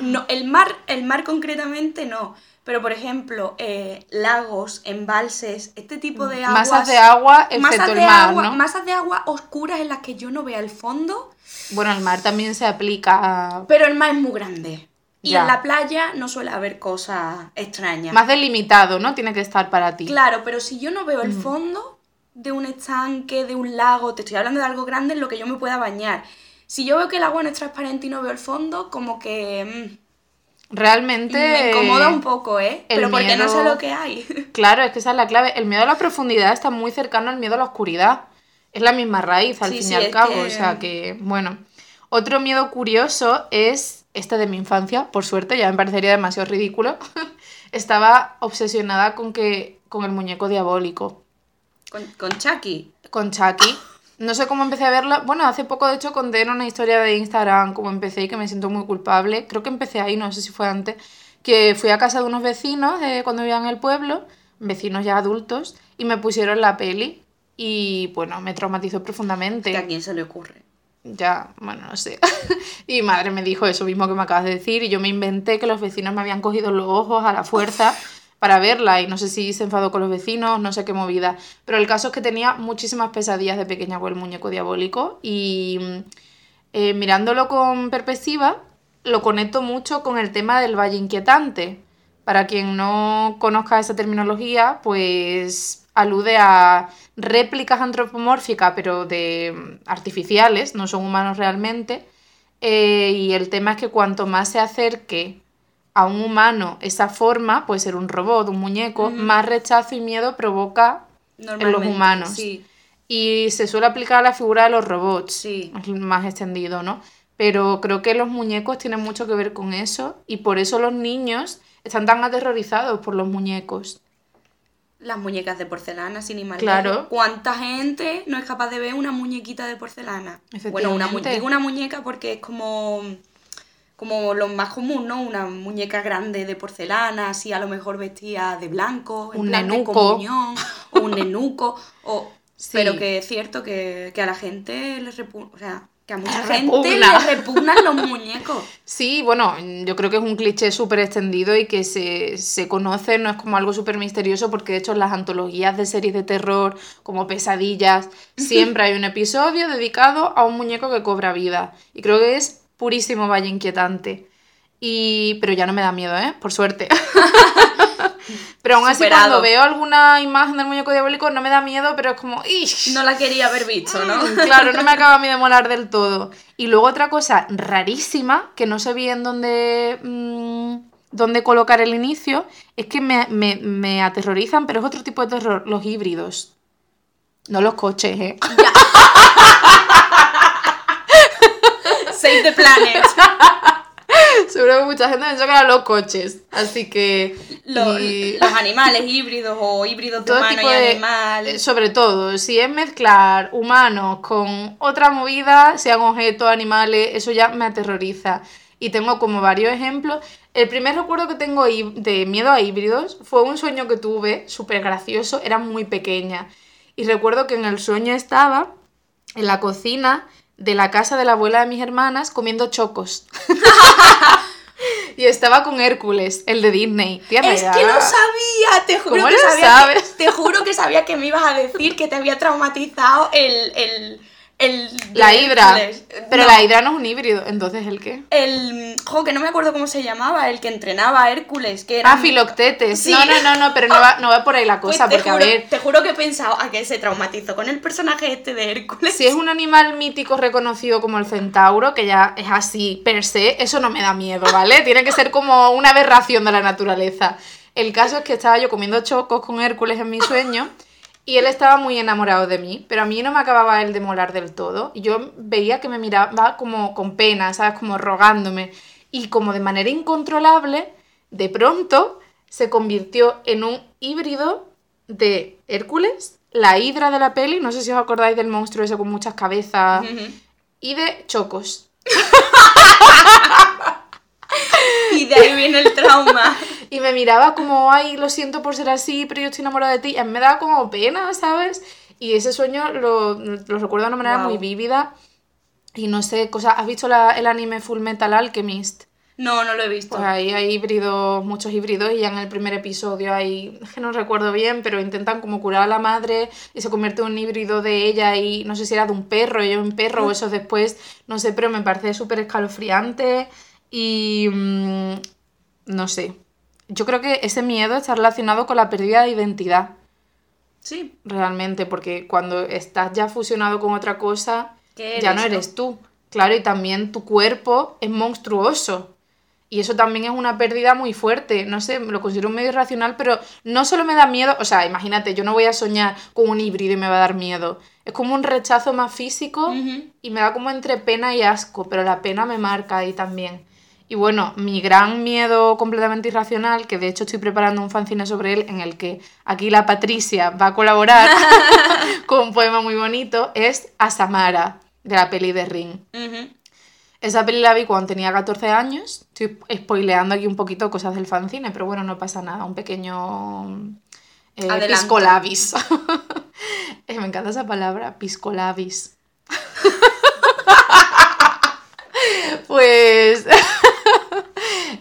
S2: No, el mar, el mar concretamente no. Pero por ejemplo, eh, lagos, embalses, este tipo de aguas.
S1: Masas de agua,
S2: masas
S1: excepto
S2: de
S1: el mar,
S2: agua,
S1: ¿no?
S2: masas de agua oscuras en las que yo no vea el fondo.
S1: Bueno, el mar también se aplica
S2: Pero el mar es muy grande. Y
S1: Ya.
S2: en la playa no suele haber cosas extrañas.
S1: más delimitado, ¿no? Tiene que estar para ti.
S2: Claro, pero si yo no veo el fondo de un estanque, de un lago, te estoy hablando de algo grande en lo que yo me pueda bañar. Si yo veo que el agua no es transparente y no veo el fondo, como que mm,
S1: Realmente...
S2: me incomoda un poco, ¿eh? Pero porque no sé lo que hay.
S1: Claro, es que esa es la clave. El miedo a la profundidad está muy cercano al miedo a la oscuridad. Es la misma raíz, al
S2: Sí,
S1: fin
S2: sí,
S1: y al cabo.
S2: que-
S1: O sea que, bueno. Otro miedo curioso es este de mi infancia, por suerte, ya me parecería demasiado ridículo. Estaba obsesionada con que. con el muñeco diabólico.
S2: Con, con Chucky.
S1: Con Chucky. No sé cómo empecé a verla. Bueno, hace poco, de hecho, conté en una historia de Instagram cómo empecé y que me siento muy culpable. Creo que empecé ahí, no sé si fue antes. Que fui a casa de unos vecinos eh, cuando vivía en el pueblo, vecinos ya adultos, y me pusieron la peli. Y bueno, me traumatizó profundamente.
S2: Que a quién se le ocurre.
S1: Ya, bueno, no sé. y mi madre me dijo eso mismo que me acabas de decir. Y yo me inventé que los vecinos me habían cogido los ojos a la fuerza para verla. Y no sé si se enfadó con los vecinos, no sé qué movida. Pero el caso es que tenía muchísimas pesadillas de pequeña con el muñeco diabólico. Y mm, eh, mirándolo con perspectiva, lo conecto mucho con el tema del valle inquietante. Para quien no conozca esa terminología, pues alude a réplicas antropomórficas, pero de mm, artificiales, no son humanos realmente. Eh, y el tema es que cuanto más se acerque a un humano esa forma, puede ser un robot, un muñeco, más rechazo y miedo provoca
S2: Normalmente.
S1: humanos.
S2: Sí,
S1: y se suele aplicar a la figura de los robots,
S2: sí.
S1: es más extendido, ¿no? Pero creo que los muñecos tienen mucho que ver con eso y por eso los niños están tan aterrorizados por los muñecos.
S2: Las muñecas de porcelana, sin más
S1: Claro.
S2: ¿Cuánta gente no es capaz de ver una muñequita de porcelana? Bueno, una digo una muñeca porque es como, como lo más común, ¿no? Una muñeca grande de porcelana, así a lo mejor vestida de blanco, en
S1: Un
S2: de
S1: nenuco.
S2: comunión, o un nenuco, o...
S1: Sí.
S2: Pero que es cierto que, que a la gente les repugna, o sea, que a mucha gente
S1: repugna.
S2: les repugnan los muñecos.
S1: Sí, bueno, yo creo que es un cliché súper extendido y que se, se conoce, no es como algo súper misterioso, porque de hecho en las antologías de series de terror, como Pesadillas, siempre hay un episodio dedicado a un muñeco que cobra vida. Y creo que es purísimo Valle Inquietante. Y... Pero ya no me da miedo, ¿eh? Por suerte. pero aún así
S2: Superado.
S1: cuando veo alguna imagen del muñeco diabólico no me da miedo, pero es como... ¡ish!
S2: No la quería haber visto, ¿no?
S1: Mm, Claro, no me acaba a mí de molar del todo. Y luego otra cosa rarísima, que no sé bien dónde, mm, dónde colocar el inicio, es que me, me- me aterrorizan, pero es otro tipo de terror, los híbridos. No los coches, ¿eh?
S2: Save the planet.
S1: Seguro que mucha gente pensó que eran los coches. Así que...
S2: Los,
S1: y-
S2: los animales híbridos o híbridos de humano y
S1: de-
S2: animal.
S1: eh, Sobre todo, si es mezclar humanos con otra movida, sean objetos, animales, eso ya me aterroriza. Y tengo como varios ejemplos. El primer recuerdo que tengo de miedo a híbridos fue un sueño que tuve, súper gracioso, era muy pequeña. Y recuerdo que en el sueño estaba en la cocina de la casa de la abuela de mis hermanas comiendo chocos. y estaba con Hércules, el de Disney. Tía,
S2: Es que lo sabía, te juro
S1: ¿Cómo
S2: que
S1: lo
S2: sabía
S1: sabes?
S2: Que, te juro que sabía que me ibas a decir que te había traumatizado el el el
S1: La hidra. Pero
S2: No,
S1: la hidra no es un híbrido, entonces ¿el qué?
S2: el jo, que no me acuerdo cómo se llamaba, el que entrenaba a Hércules, que era
S1: Ah, Filoctetes.
S2: Sí.
S1: No, no, no, no, pero no va, no va por ahí la
S2: Pues
S1: cosa, porque
S2: juro,
S1: a ver,
S2: te juro que he pensado a que se traumatizó con el personaje este de Hércules.
S1: si es un animal mítico reconocido como el centauro, que ya es así per se, eso no me da miedo, ¿vale? Tiene que ser como una aberración de la naturaleza. El caso es que estaba yo comiendo chocos con Hércules en mi sueño y él estaba muy enamorado de mí, pero a mí no me acababa él de molar del todo. Y yo veía que me miraba como con pena, ¿sabes? Como rogándome. Y como de manera incontrolable, de pronto se convirtió en un híbrido de Hércules, la hidra de la peli, no sé si os acordáis del monstruo ese con muchas cabezas, y de chocos.
S2: Y de ahí viene el trauma.
S1: Y me miraba como, ay, lo siento por ser así, pero yo estoy enamorada de ti. Y a mí me daba como pena, ¿sabes? Y ese sueño lo, lo recuerdo de una manera
S2: Guau.
S1: muy vívida. Y no sé, cosa, ¿has visto la- el anime Full Metal Alchemist?
S2: No, no lo he visto.
S1: Pues ahí hay híbridos, muchos híbridos, y ya en el primer episodio hay, es que no recuerdo bien, pero intentan como curar a la madre y se convierte en un híbrido de ella y no sé si era de un perro, ella un perro o eso después, no sé, pero me parece súper escalofriante y mm, no sé. Yo creo que ese miedo está relacionado con la pérdida de identidad,
S2: Sí.
S1: realmente, porque cuando estás ya fusionado con otra cosa,
S2: ¿Qué
S1: ya no eres tú. Claro, y también tu cuerpo es monstruoso. Y eso también es una pérdida muy fuerte. No sé, lo considero un medio irracional, pero no solo me da miedo. O sea, imagínate, yo no voy a soñar con un híbrido y me va a dar miedo. Es como un rechazo más físico y me da como entre pena y asco, pero la pena me marca ahí también. Y bueno, mi gran miedo completamente irracional, que de hecho estoy preparando un fanzine sobre él, en el que aquí la Patricia va a colaborar con un poema muy bonito, es a Samara, de la peli de Ring. Esa peli la vi cuando tenía 14 años. Estoy spoileando aquí un poquito cosas del fanzine, pero bueno, no pasa nada. Un pequeño eh, piscolabis. Eh, Me encanta esa palabra, piscolabis. pues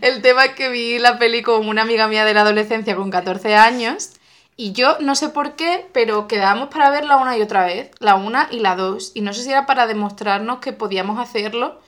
S1: el tema es que vi la peli con una amiga mía de la adolescencia con 14 años y yo no sé por qué, pero quedábamos para verla una y otra vez, la una y la dos. Y no sé si era para demostrarnos que podíamos hacerlo.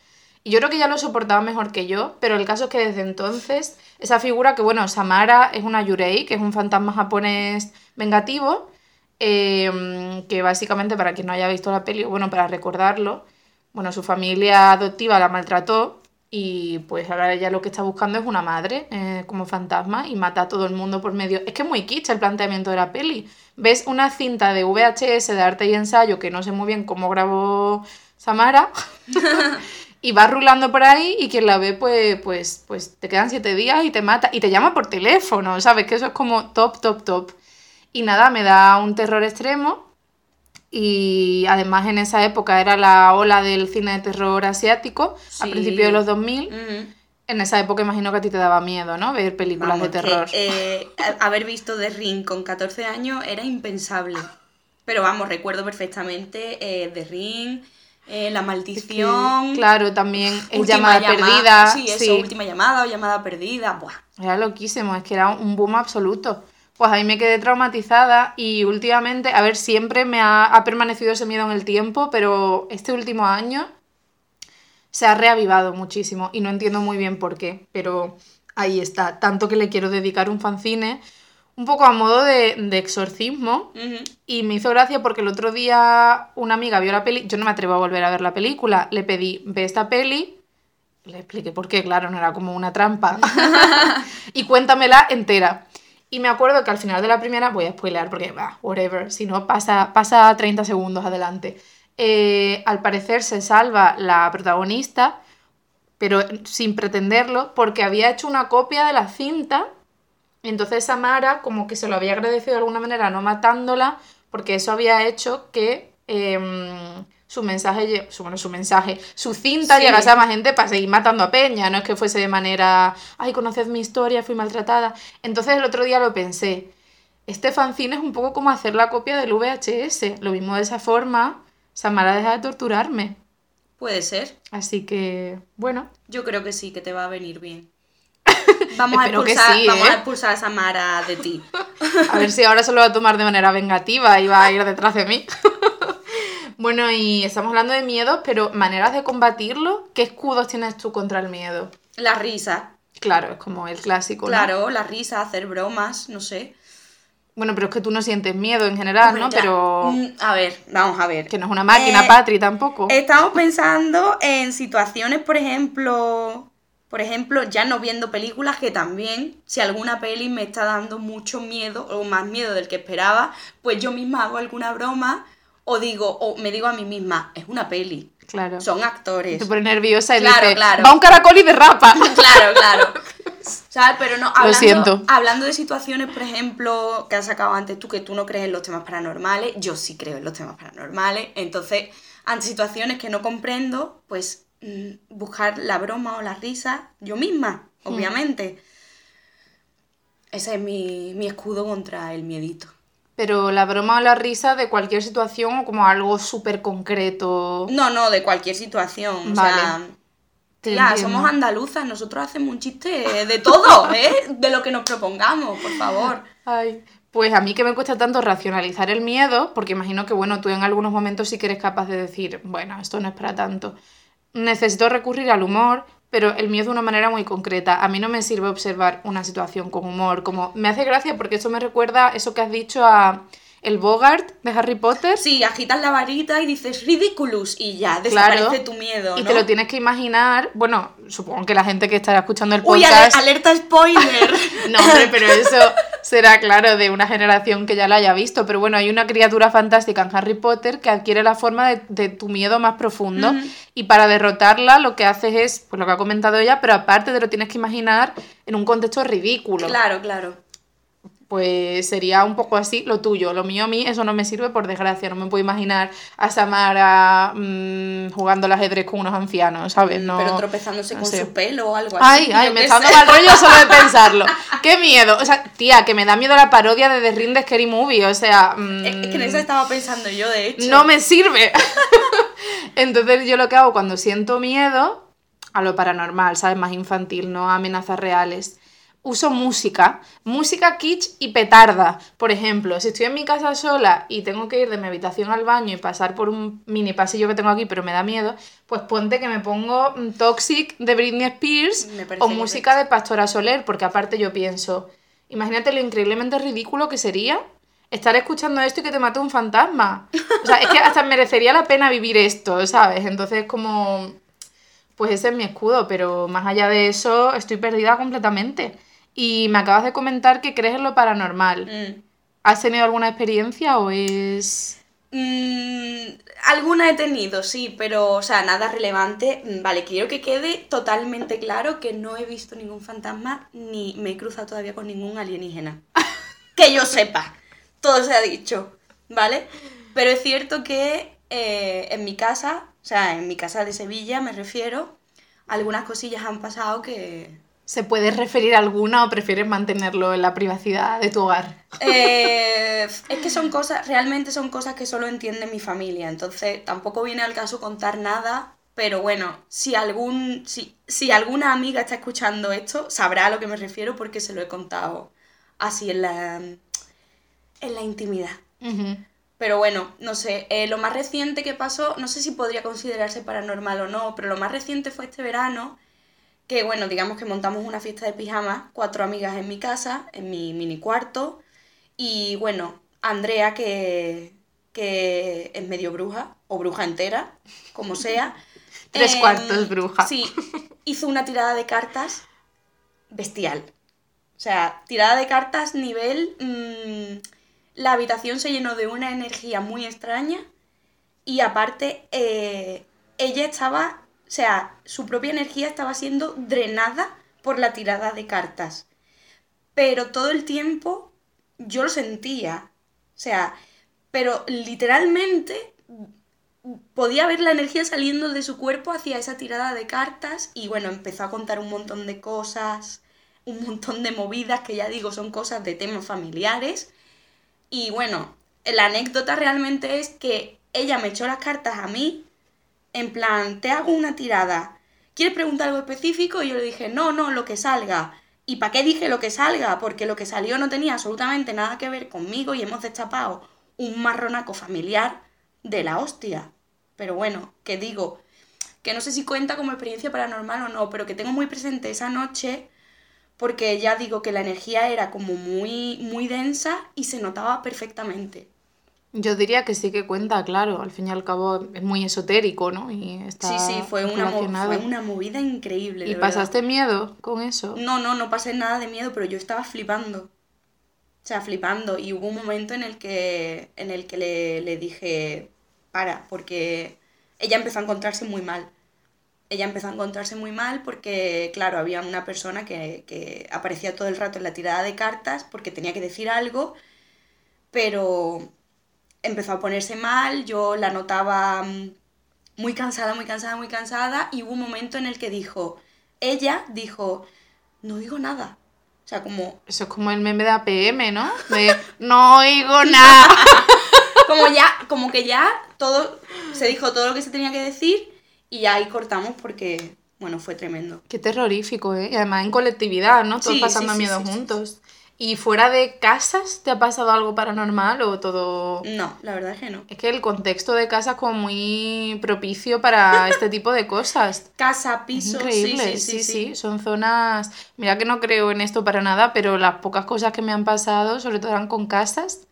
S1: Y yo creo que ya lo soportaba mejor que yo, pero el caso es que desde entonces, esa figura que, bueno, Samara es una Yurei, que es un fantasma japonés vengativo, eh, que básicamente, para quien no haya visto la peli, bueno, para recordarlo, bueno, su familia adoptiva la maltrató y pues ahora ella lo que está buscando es una madre eh, como fantasma y mata a todo el mundo por medio... Es que es muy kitsch el planteamiento de la peli. Ves una cinta de VHS de arte y ensayo que no sé muy bien cómo grabó Samara y va rulando por ahí y quien la ve pues, pues, pues te quedan siete días y te mata y te llama por teléfono, ¿sabes? Que eso es como top, top, top. Y nada, me da un terror extremo y además en esa época era la ola del cine de terror asiático, a
S2: Sí.
S1: principios de los 2000.
S2: Ujú.
S1: En esa época imagino que a ti te daba miedo, ¿no? Ver películas
S2: Vamos,
S1: de
S2: que,
S1: terror.
S2: eh, a- haber visto The Ring con 14 años era impensable. Pero vamos, recuerdo perfectamente eh, The Ring, eh, La
S1: que,
S2: Maldición.
S1: claro, también es
S2: Última
S1: llamada
S2: Llama-
S1: perdida.
S2: Sí, eso,
S1: sí.
S2: última llamada o llamada perdida. Buah.
S1: Era loquísimo, es que era un boom absoluto. Pues ahí me quedé traumatizada y últimamente, a ver, siempre me ha, ha permanecido ese miedo en el tiempo, pero este último año se ha reavivado muchísimo y no entiendo muy bien por qué, pero ahí está. Tanto que le quiero dedicar un fanzine un poco a modo de, de exorcismo y me hizo gracia porque el otro día una amiga vio la peli, yo no me atrevo a volver a ver la película, le pedí, ve esta peli, le expliqué por qué, claro, no era como una trampa, y cuéntamela entera. Y me acuerdo que al final de la primera, voy a spoilear porque, bah, whatever, si no, pasa, pasa 30 segundos adelante. Eh, al parecer se salva la protagonista, pero sin pretenderlo, porque había hecho una copia de la cinta entonces Samara como que se lo había agradecido de alguna manera no matándola, porque eso había hecho que em, su mensaje, su, bueno, su mensaje, su cinta
S2: Sí.
S1: llegase a más gente para seguir matando a Peña, no es que fuese de manera, ay, conoced mi historia, fui maltratada. Entonces el otro día lo pensé, este fanzine es un poco como hacer la copia del VHS, lo mismo de esa forma, Samara deja de torturarme.
S2: Puede ser.
S1: Así que, bueno,
S2: Yo creo que sí, que te va a venir bien. Vamos a expulsar,
S1: sí,
S2: vamos
S1: ¿eh?
S2: a expulsar a Samara de ti.
S1: A ver si ahora se lo va a tomar de manera vengativa y va a ir detrás de mí. bueno, y estamos hablando de miedos, pero maneras de combatirlo, ¿qué escudos tienes tú contra el miedo?
S2: La risa.
S1: Claro, es como el clásico, ¿no?
S2: Claro, la risa, hacer bromas, no sé.
S1: Bueno, pero es que tú no sientes miedo en general,
S2: Hombre,
S1: ¿no?
S2: ya.
S1: Pero
S2: Mm, A ver, vamos a ver.
S1: que no es una máquina,
S2: Eh,
S1: Patri, tampoco.
S2: Estamos pensando en situaciones, por ejemplo, por ejemplo, ya no viendo películas, que también, si alguna peli me está dando mucho miedo o más miedo del que esperaba, pues yo misma hago alguna broma o digo, o me digo a mí misma, es una peli,
S1: Claro.
S2: son actores.
S1: Te pone nerviosa y
S2: Claro,
S1: dice,
S2: claro.
S1: va un caracol y derrapa.
S2: Claro, claro. ¿Sabes? Pero no, hablando,
S1: siento.
S2: hablando de situaciones, por ejemplo, que has sacado antes tú, que tú no crees en los temas paranormales, yo sí creo en los temas paranormales. Entonces, ante situaciones que no comprendo, pues mm, buscar la broma o la risa yo misma, obviamente. Ese es mi, mi escudo contra el miedito.
S1: Pero la broma o la risa de cualquier situación o como algo súper concreto.
S2: No, no, de cualquier situación. O
S1: Vale.
S2: sea,
S1: Te
S2: tía,
S1: entiendo.
S2: somos andaluzas, nosotros hacemos un chiste de todo, ¿eh? De lo que nos propongamos, por favor.
S1: Ay, pues a mí que me cuesta tanto racionalizar el miedo, porque imagino que, bueno, tú en algunos momentos sí que eres capaz de decir, bueno, esto no es para tanto. Necesito recurrir al humor, pero el miedo de una manera muy concreta. A mí no me sirve observar una situación con humor, como me hace gracia porque eso me recuerda eso que has dicho a el Bogart de Harry Potter.
S2: Sí, agitas la varita y dices ridiculous y ya,
S1: Claro.
S2: desaparece tu miedo,
S1: Y te lo tienes que imaginar, bueno, supongo que la gente que estará escuchando el
S2: Uy,
S1: podcast...
S2: ale- alerta spoiler.
S1: No, hombre, pero eso será claro de una generación que ya la haya visto. Pero bueno, hay una criatura fantástica en Harry Potter que adquiere la forma de, de tu miedo más profundo. Y para derrotarla lo que haces es, pues lo que ha comentado ella, pero aparte te lo tienes que imaginar en un contexto ridículo.
S2: claro, claro.
S1: Pues sería un poco así lo tuyo. Lo mío a mí, eso no me sirve por desgracia. No me puedo imaginar a Samara mm, jugando al ajedrez con unos ancianos, ¿sabes? No,
S2: pero tropezándose
S1: no
S2: con
S1: sé.
S2: su pelo o algo
S1: Ay,
S2: así.
S1: ay,
S2: yo
S1: me está dando mal rollo solo de pensarlo. ¡Qué miedo! O sea, tía, que me da miedo la parodia de The Ring de Scary Movie. O sea, mm,
S2: Es que en eso estaba pensando yo, de hecho.
S1: no me sirve. Entonces yo lo que hago cuando siento miedo, a lo paranormal, ¿sabes? Más infantil, no a amenazas reales. Uso música, música kitsch y petarda. Por ejemplo, si estoy en mi casa sola y tengo que ir de mi habitación al baño y pasar por un mini pasillo que tengo aquí, pero me da miedo, pues ponte que me pongo mm, Toxic de Britney Spears o música de Pastora Soler, porque aparte yo pienso, imagínate lo increíblemente ridículo que sería estar escuchando esto y que te mate un fantasma. O sea, es que hasta merecería la pena vivir esto, ¿sabes? Entonces como, pues ese es mi escudo, pero más allá de eso estoy perdida completamente. Y me acabas de comentar que crees en lo paranormal.
S2: Mm.
S1: ¿Has tenido alguna experiencia o es...?
S2: Mm, alguna he tenido, sí, pero, o sea, nada relevante. Mm, Vale, quiero que quede totalmente claro que no he visto ningún fantasma ni me he cruzado todavía con ningún alienígena. que yo sepa. Todo se ha dicho, ¿vale? Pero es cierto que eh, en mi casa, o sea, en mi casa de Sevilla me refiero, algunas cosillas han pasado que,
S1: ¿Se puede referir a alguna o prefieres mantenerlo en la privacidad de tu hogar?
S2: Eh, es que son cosas, realmente son cosas que solo entiende mi familia, entonces tampoco viene al caso contar nada, pero bueno, si algún, si, si alguna amiga está escuchando esto, sabrá a lo que me refiero porque se lo he contado así en la, en la intimidad. Pero bueno, no sé, eh, lo más reciente que pasó, no sé si podría considerarse paranormal o no, pero lo más reciente fue este verano, que bueno, digamos que montamos una fiesta de pijamas, cuatro amigas en mi casa, en mi mini cuarto, y bueno, Andrea, que, que es medio bruja, o bruja entera, como sea.
S1: Tres
S2: em,
S1: cuartos bruja.
S2: Sí, hizo una tirada de cartas bestial. O sea, tirada de cartas nivel... mm, la habitación se llenó de una energía muy extraña y aparte eh, ella estaba, o sea, su propia energía estaba siendo drenada por la tirada de cartas. Pero todo el tiempo yo lo sentía. O sea, pero literalmente podía ver la energía saliendo de su cuerpo hacia esa tirada de cartas y bueno, empezó a contar un montón de cosas, un montón de movidas que ya digo son cosas de temas familiares. Y bueno, la anécdota realmente es que ella me echó las cartas a mí, en plan, te hago una tirada. ¿Quieres preguntar algo específico? Y yo le dije, no, no, lo que salga. ¿Y para qué dije lo que salga? Porque lo que salió no tenía absolutamente nada que ver conmigo y hemos destapado un marronaco familiar de la hostia. Pero bueno, que digo, que no sé si cuenta como experiencia paranormal o no, pero que tengo muy presente esa noche porque ya digo que la energía era como muy, muy densa y se notaba perfectamente.
S1: Yo diría que sí que cuenta, claro. Al fin y al cabo es muy esotérico, ¿no? Y está
S2: Sí, sí, fue una, fue movida increíble.
S1: ¿Y
S2: de verdad.
S1: pasaste miedo con eso?
S2: No, no, no pasé nada de miedo, pero yo estaba flipando. O sea, flipando. Y hubo un momento en el que, en el que le, le dije, para, porque ella empezó a encontrarse muy mal. Ella empezó a encontrarse muy mal porque, claro, había una persona que, que aparecía todo el rato en la tirada de cartas porque tenía que decir algo, pero empezó a ponerse mal, yo la notaba mm, muy cansada, muy cansada, muy cansada, y hubo un momento en el que dijo, ella dijo, no digo nada. O sea, como...
S1: Eso es como el meme de APM, ¿no? De no oigo nada.
S2: como ya, como que ya todo, se dijo todo lo que se tenía que decir y ya ahí cortamos porque, bueno, fue tremendo.
S1: Qué terrorífico, ¿eh? Y además en colectividad, ¿no? Todos
S2: Sí,
S1: pasando
S2: sí, sí,
S1: miedo juntos. ¿Y fuera de casas te ha pasado algo paranormal o todo...?
S2: No, la verdad es que no.
S1: Es que el contexto de casa es como muy propicio para este tipo de cosas.
S2: Casa, piso,
S1: Increíble,
S2: sí, sí, sí, sí.
S1: Son zonas. Mira que no creo en esto para nada, pero las pocas cosas que me han pasado, sobre todo eran con casas.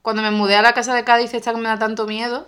S1: Cuando me mudé a la casa de Cádiz, esta que me da tanto miedo,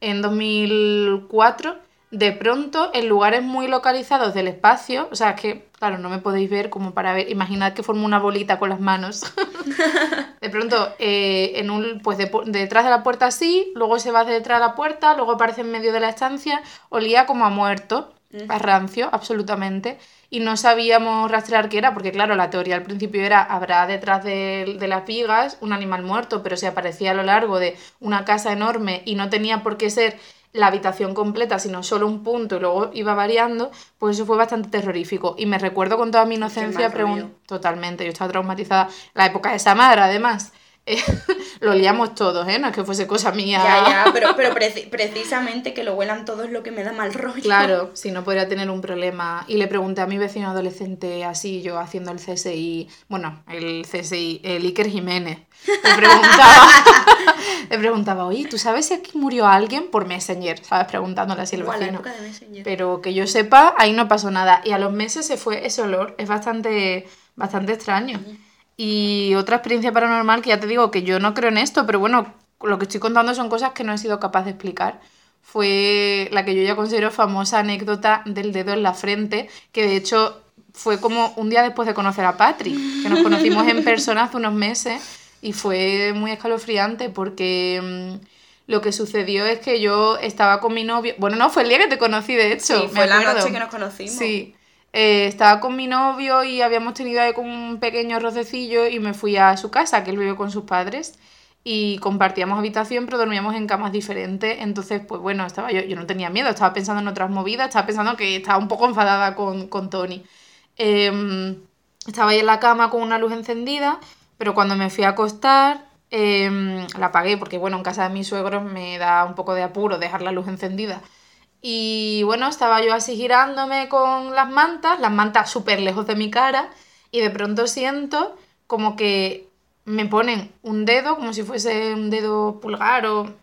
S1: en 2004, de pronto, en lugares muy localizados del espacio, o sea, es que, claro, no me podéis ver como para ver, imaginad que formo una bolita con las manos. de pronto, eh, en un, pues de- detrás de la puerta así, luego se va detrás de la puerta, luego aparece en medio de la estancia, olía como a muerto, a rancio, absolutamente. Y no sabíamos rastrear qué era, porque claro, la teoría al principio era, habrá detrás de, de las vigas un animal muerto, pero si aparecía a lo largo de una casa enorme y no tenía por qué ser la habitación completa, sino solo un punto y luego iba variando, pues eso fue bastante terrorífico. Y me recuerdo con toda mi inocencia
S2: mal rollo.
S1: pregun- Totalmente, yo estaba traumatizada. La época de Samara, además. Eh, lo liamos todos, ¿eh? No es que fuese cosa mía.
S2: Ya, ya, pero, pero preci- precisamente que lo huelan todo es lo que me da mal rollo.
S1: Claro, si no podría tener un problema. Y le pregunté a mi vecino adolescente, así yo haciendo el CSI, bueno, el CSI, el Iker Jiménez. Le preguntaba, le preguntaba, oye, ¿tú sabes si aquí murió alguien por Messenger? ¿Sabes? Preguntándole así al vecino.
S2: época de Messenger.
S1: Pero que yo sepa, ahí no pasó nada. Y a los meses se fue ese olor. Es bastante, bastante extraño. Y otra experiencia paranormal que ya te digo que yo no creo en esto, pero bueno, lo que estoy contando son cosas que no he sido capaz de explicar. Fue la que yo ya considero famosa anécdota del dedo en la frente, que de hecho fue como un día después de conocer a Patri, que nos conocimos en persona hace unos meses y fue muy escalofriante porque mm, lo que sucedió es que yo estaba con mi novio, bueno, no, fue el día que te conocí de hecho,
S2: Sí,
S1: me
S2: fue la
S1: acuerdo.
S2: noche que nos conocimos.
S1: Sí. Eh, estaba con mi novio y habíamos tenido ahí como un pequeño rocecillo y me fui a su casa, que él vive con sus padres, y compartíamos habitación, pero dormíamos en camas diferentes. Entonces, pues bueno, estaba yo, yo no tenía miedo, estaba pensando en otras movidas, estaba pensando que estaba un poco enfadada con, con Tony. Em, estaba ahí en la cama con una luz encendida, pero cuando me fui a acostar, em, la apagué porque, bueno, en casa de mis suegros me da un poco de apuro dejar la luz encendida. Y bueno, estaba yo así girándome con las mantas, las mantas súper lejos de mi cara, y de pronto siento como que me ponen un dedo, como si fuese un dedo pulgar o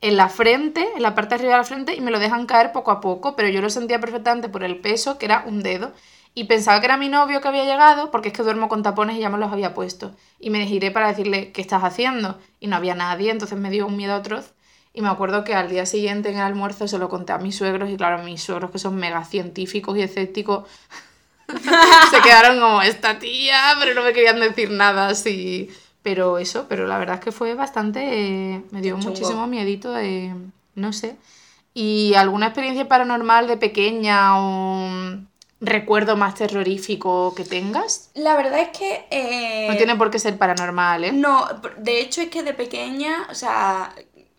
S1: en la frente, en la parte de arriba de la frente, y me lo dejan caer poco a poco, pero yo lo sentía perfectamente por el peso, que era un dedo. Y pensaba que era mi novio que había llegado, porque es que duermo con tapones y ya me los había puesto. Y me giré para decirle, ¿qué estás haciendo? Y no había nadie, entonces me dio un miedo atroz. Y me acuerdo que al día siguiente en el almuerzo se lo conté a mis suegros, y claro, mis suegros que son mega científicos y escépticos, se quedaron como, esta tía, pero no me querían decir nada así. Pero eso, pero la verdad es que fue bastante, eh, me dio
S2: Chungo.
S1: muchísimo miedito de, no sé. ¿Y alguna experiencia paranormal de pequeña o recuerdo más terrorífico que tengas?
S2: La verdad es que... eh,
S1: No tiene por qué ser paranormal, ¿eh?
S2: No, de hecho es que de pequeña, o sea,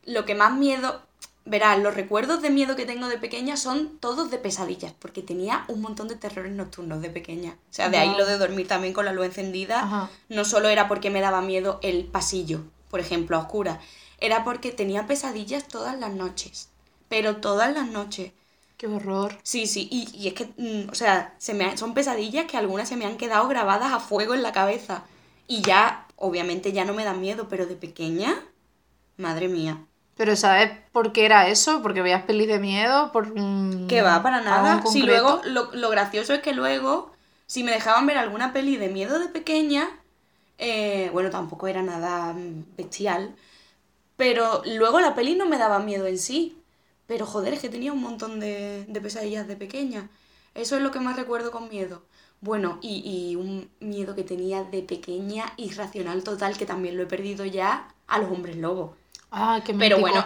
S2: lo que más miedo, verás, los recuerdos de miedo que tengo de pequeña son todos de pesadillas, porque tenía un montón de terrores nocturnos de pequeña. O sea, de ahí lo de dormir también con la luz encendida,
S1: Ajá.
S2: no solo era porque me daba miedo el pasillo, por ejemplo, a oscuras, era porque tenía pesadillas todas las noches, pero todas las noches.
S1: Qué horror.
S2: Sí, sí, y, y es que, mm, o sea, se me ha- son pesadillas que algunas se me han quedado grabadas a fuego en la cabeza. Y ya, obviamente ya no me dan miedo, pero de pequeña, madre mía.
S1: Pero ¿sabes por qué era eso? Porque veías pelis de miedo, por un-
S2: Que va para nada. Si luego, lo, lo gracioso es que luego, si me dejaban ver alguna peli de miedo de pequeña, eh, bueno, tampoco era nada mm, bestial, pero luego la peli no me daba miedo en sí. Pero joder, es que tenía un montón de, de pesadillas de pequeña. Eso es lo que más recuerdo con miedo. Bueno, y, y un miedo que tenía de pequeña, irracional total, que también lo he perdido ya, a los hombres lobos.
S1: Ah, qué
S2: Pero bueno,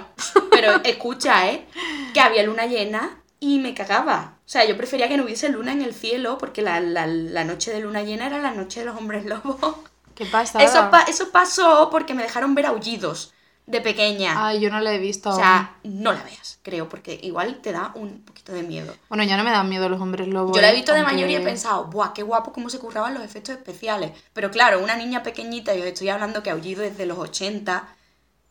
S2: pero escucha, ¿eh? Que había luna llena y me cagaba. O sea, yo prefería que no hubiese luna en el cielo porque la, la- la noche de luna llena era la noche de los hombres lobos.
S1: ¿Qué pasa?
S2: Eso, pa- eso pasó porque me dejaron ver aullidos. de pequeña.
S1: Ay, yo no la he visto
S2: o
S1: aún.
S2: sea, no la veas, creo, porque igual te da un poquito de miedo.
S1: Bueno, ya no me dan miedo los hombres lobos.
S2: Yo la he visto de mayor y he pensado, ¡buah, qué guapo cómo se curraban los efectos especiales! Pero claro, una niña pequeñita, y os estoy hablando que Aullido es de los 80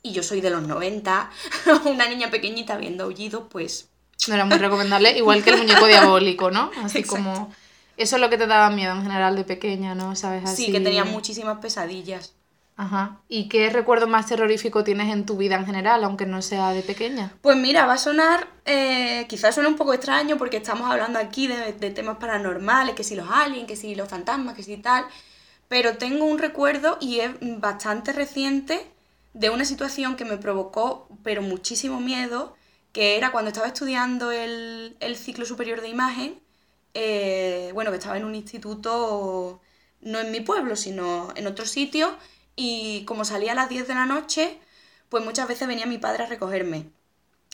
S2: y yo soy de los 90, una niña pequeñita viendo Aullido, pues
S1: No era muy recomendable, igual que el muñeco diabólico, ¿no? Así
S2: Exacto.
S1: como... Eso es lo que te daba miedo en general de pequeña, ¿no? ¿Sabes? Así...
S2: sí, que tenía muchísimas pesadillas.
S1: Ajá. ¿Y qué recuerdo más terrorífico tienes en tu vida en general, aunque no sea de pequeña?
S2: Pues mira, va a sonar, eh, quizás suene un poco extraño porque estamos hablando aquí de, de temas paranormales, que si los aliens, que si los fantasmas, que si tal, pero tengo un recuerdo y es bastante reciente de una situación que me provocó, pero muchísimo miedo, que era cuando estaba estudiando el, el ciclo superior de imagen, eh, bueno, que estaba en un instituto, no en mi pueblo, sino en otro sitio, y como salía a las 10 de la noche, pues muchas veces venía mi padre a recogerme.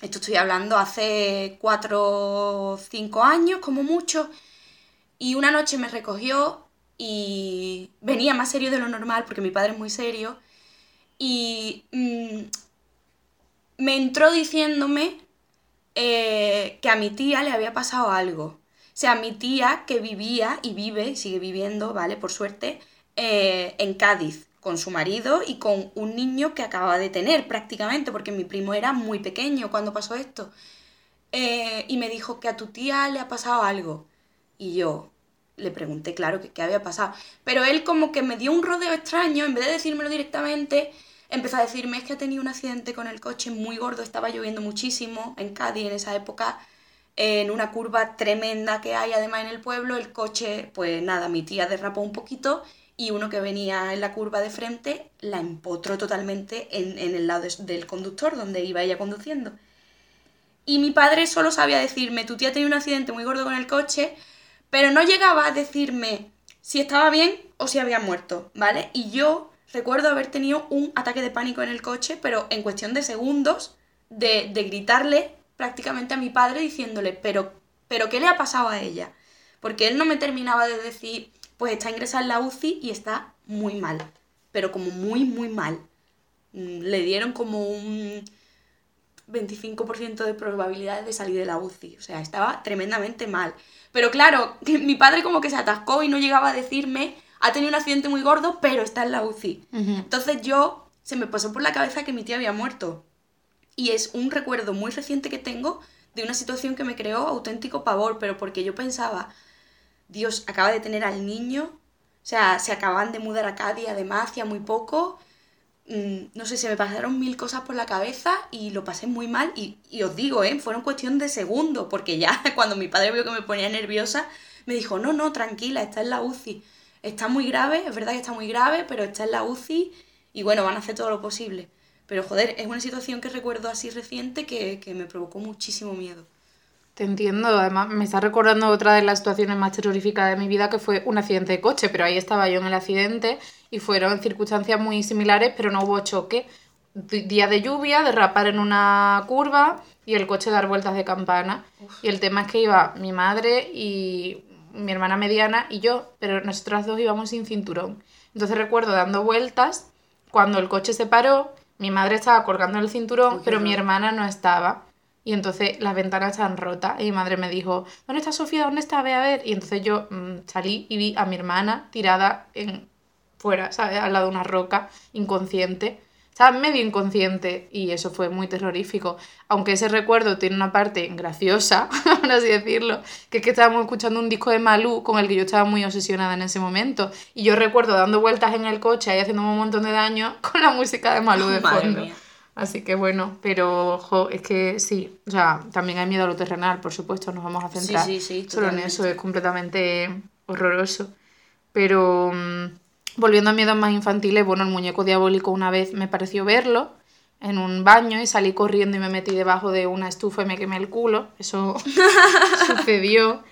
S2: Esto estoy hablando hace 4 o 5 años, como mucho, y una noche me recogió y venía más serio de lo normal, porque mi padre es muy serio, y mm, me entró diciéndome eh, que a mi tía le había pasado algo. O sea, mi tía que vivía y vive, sigue viviendo, ¿vale? Por suerte, eh, en Cádiz, con su marido y con un niño que acababa de tener prácticamente, porque mi primo era muy pequeño cuando pasó esto. Eh, y me dijo que a tu tía le ha pasado algo. Y yo le pregunté, claro, qué había pasado. Pero él como que me dio un rodeo extraño, en vez de decírmelo directamente, empezó a decirme es que ha tenido un accidente con el coche muy gordo, estaba lloviendo muchísimo en Cádiz en esa época, en una curva tremenda que hay además en el pueblo, el coche, pues nada, mi tía derrapó un poquito y uno que venía en la curva de frente la empotró totalmente en, en el lado de- del conductor donde iba ella conduciendo. Y mi padre solo sabía decirme, tu tía tenido un accidente muy gordo con el coche, pero no llegaba a decirme si estaba bien o si había muerto, ¿vale? Y yo recuerdo haber tenido un ataque de pánico en el coche, pero en cuestión de segundos, de, de gritarle prácticamente a mi padre diciéndole, pero, pero ¿qué le ha pasado a ella? Porque él no me terminaba de decir, pues está ingresada en la UCI y está muy mal, pero como muy, muy mal. Mm, Le dieron como un 25% de probabilidades de salir de la UCI. O sea, estaba tremendamente mal. Pero claro, mi padre como que se atascó y no llegaba a decirme, ha tenido un accidente muy gordo, pero está en la UCI. Entonces yo, se me pasó por la cabeza que mi tía había muerto. Y es un recuerdo muy reciente que tengo de una situación que me creó auténtico pavor, pero porque yo pensaba, Dios, acaba de tener al niño, o sea, se acaban de mudar a Cádiz, además, hacía muy poco, mm, no sé, se me pasaron mil cosas por la cabeza y lo pasé muy mal y, y os digo, ¿eh? fueron cuestión de segundos, porque ya cuando mi padre vio que me ponía nerviosa, me dijo, no, no, tranquila, está en la UCI, está muy grave, es verdad que está muy grave, pero está en la UCI y bueno, van a hacer todo lo posible. Pero joder, es una situación que recuerdo así reciente que, que me provocó muchísimo miedo.
S1: Te entiendo, además me está recordando otra de las situaciones más terroríficas de mi vida que fue un accidente de coche, pero ahí estaba yo en el accidente y fueron circunstancias muy similares, pero no hubo choque. Día de lluvia, derrapar en una curva y el coche dar vueltas de campana. Y el tema es que iba mi madre y mi hermana mediana y yo, pero nosotras dos íbamos sin cinturón. Entonces recuerdo dando vueltas, cuando el coche se paró, mi madre estaba colgando el cinturón,
S2: Uy,
S1: pero mi hermana no estaba. Y entonces las ventanas estaban rotas y mi madre me dijo, ¿dónde está Sofía? ¿Dónde está? Ve a ver. Y entonces yo mm, salí y vi a mi hermana tirada en fuera, ¿sabes? Al lado de una roca, inconsciente. Estaba medio inconsciente y eso fue muy terrorífico. Aunque ese recuerdo tiene una parte graciosa, por así decirlo, que es que estábamos escuchando un disco de Malú con el que yo estaba muy obsesionada en ese momento. Y yo recuerdo dando vueltas en el coche y haciéndome un montón de daño con la música de Malú de
S2: Madre
S1: fondo.
S2: mía.
S1: Así que bueno, pero ojo, es que sí, o sea, también hay miedo a lo terrenal, por supuesto, nos vamos a centrar
S2: sí, sí,
S1: solo en eso, es completamente horroroso. Pero mm, volviendo a miedos más infantiles, bueno, el muñeco diabólico una vez me pareció verlo en un baño y salí corriendo y me metí debajo de una estufa y me quemé el culo, eso sucedió.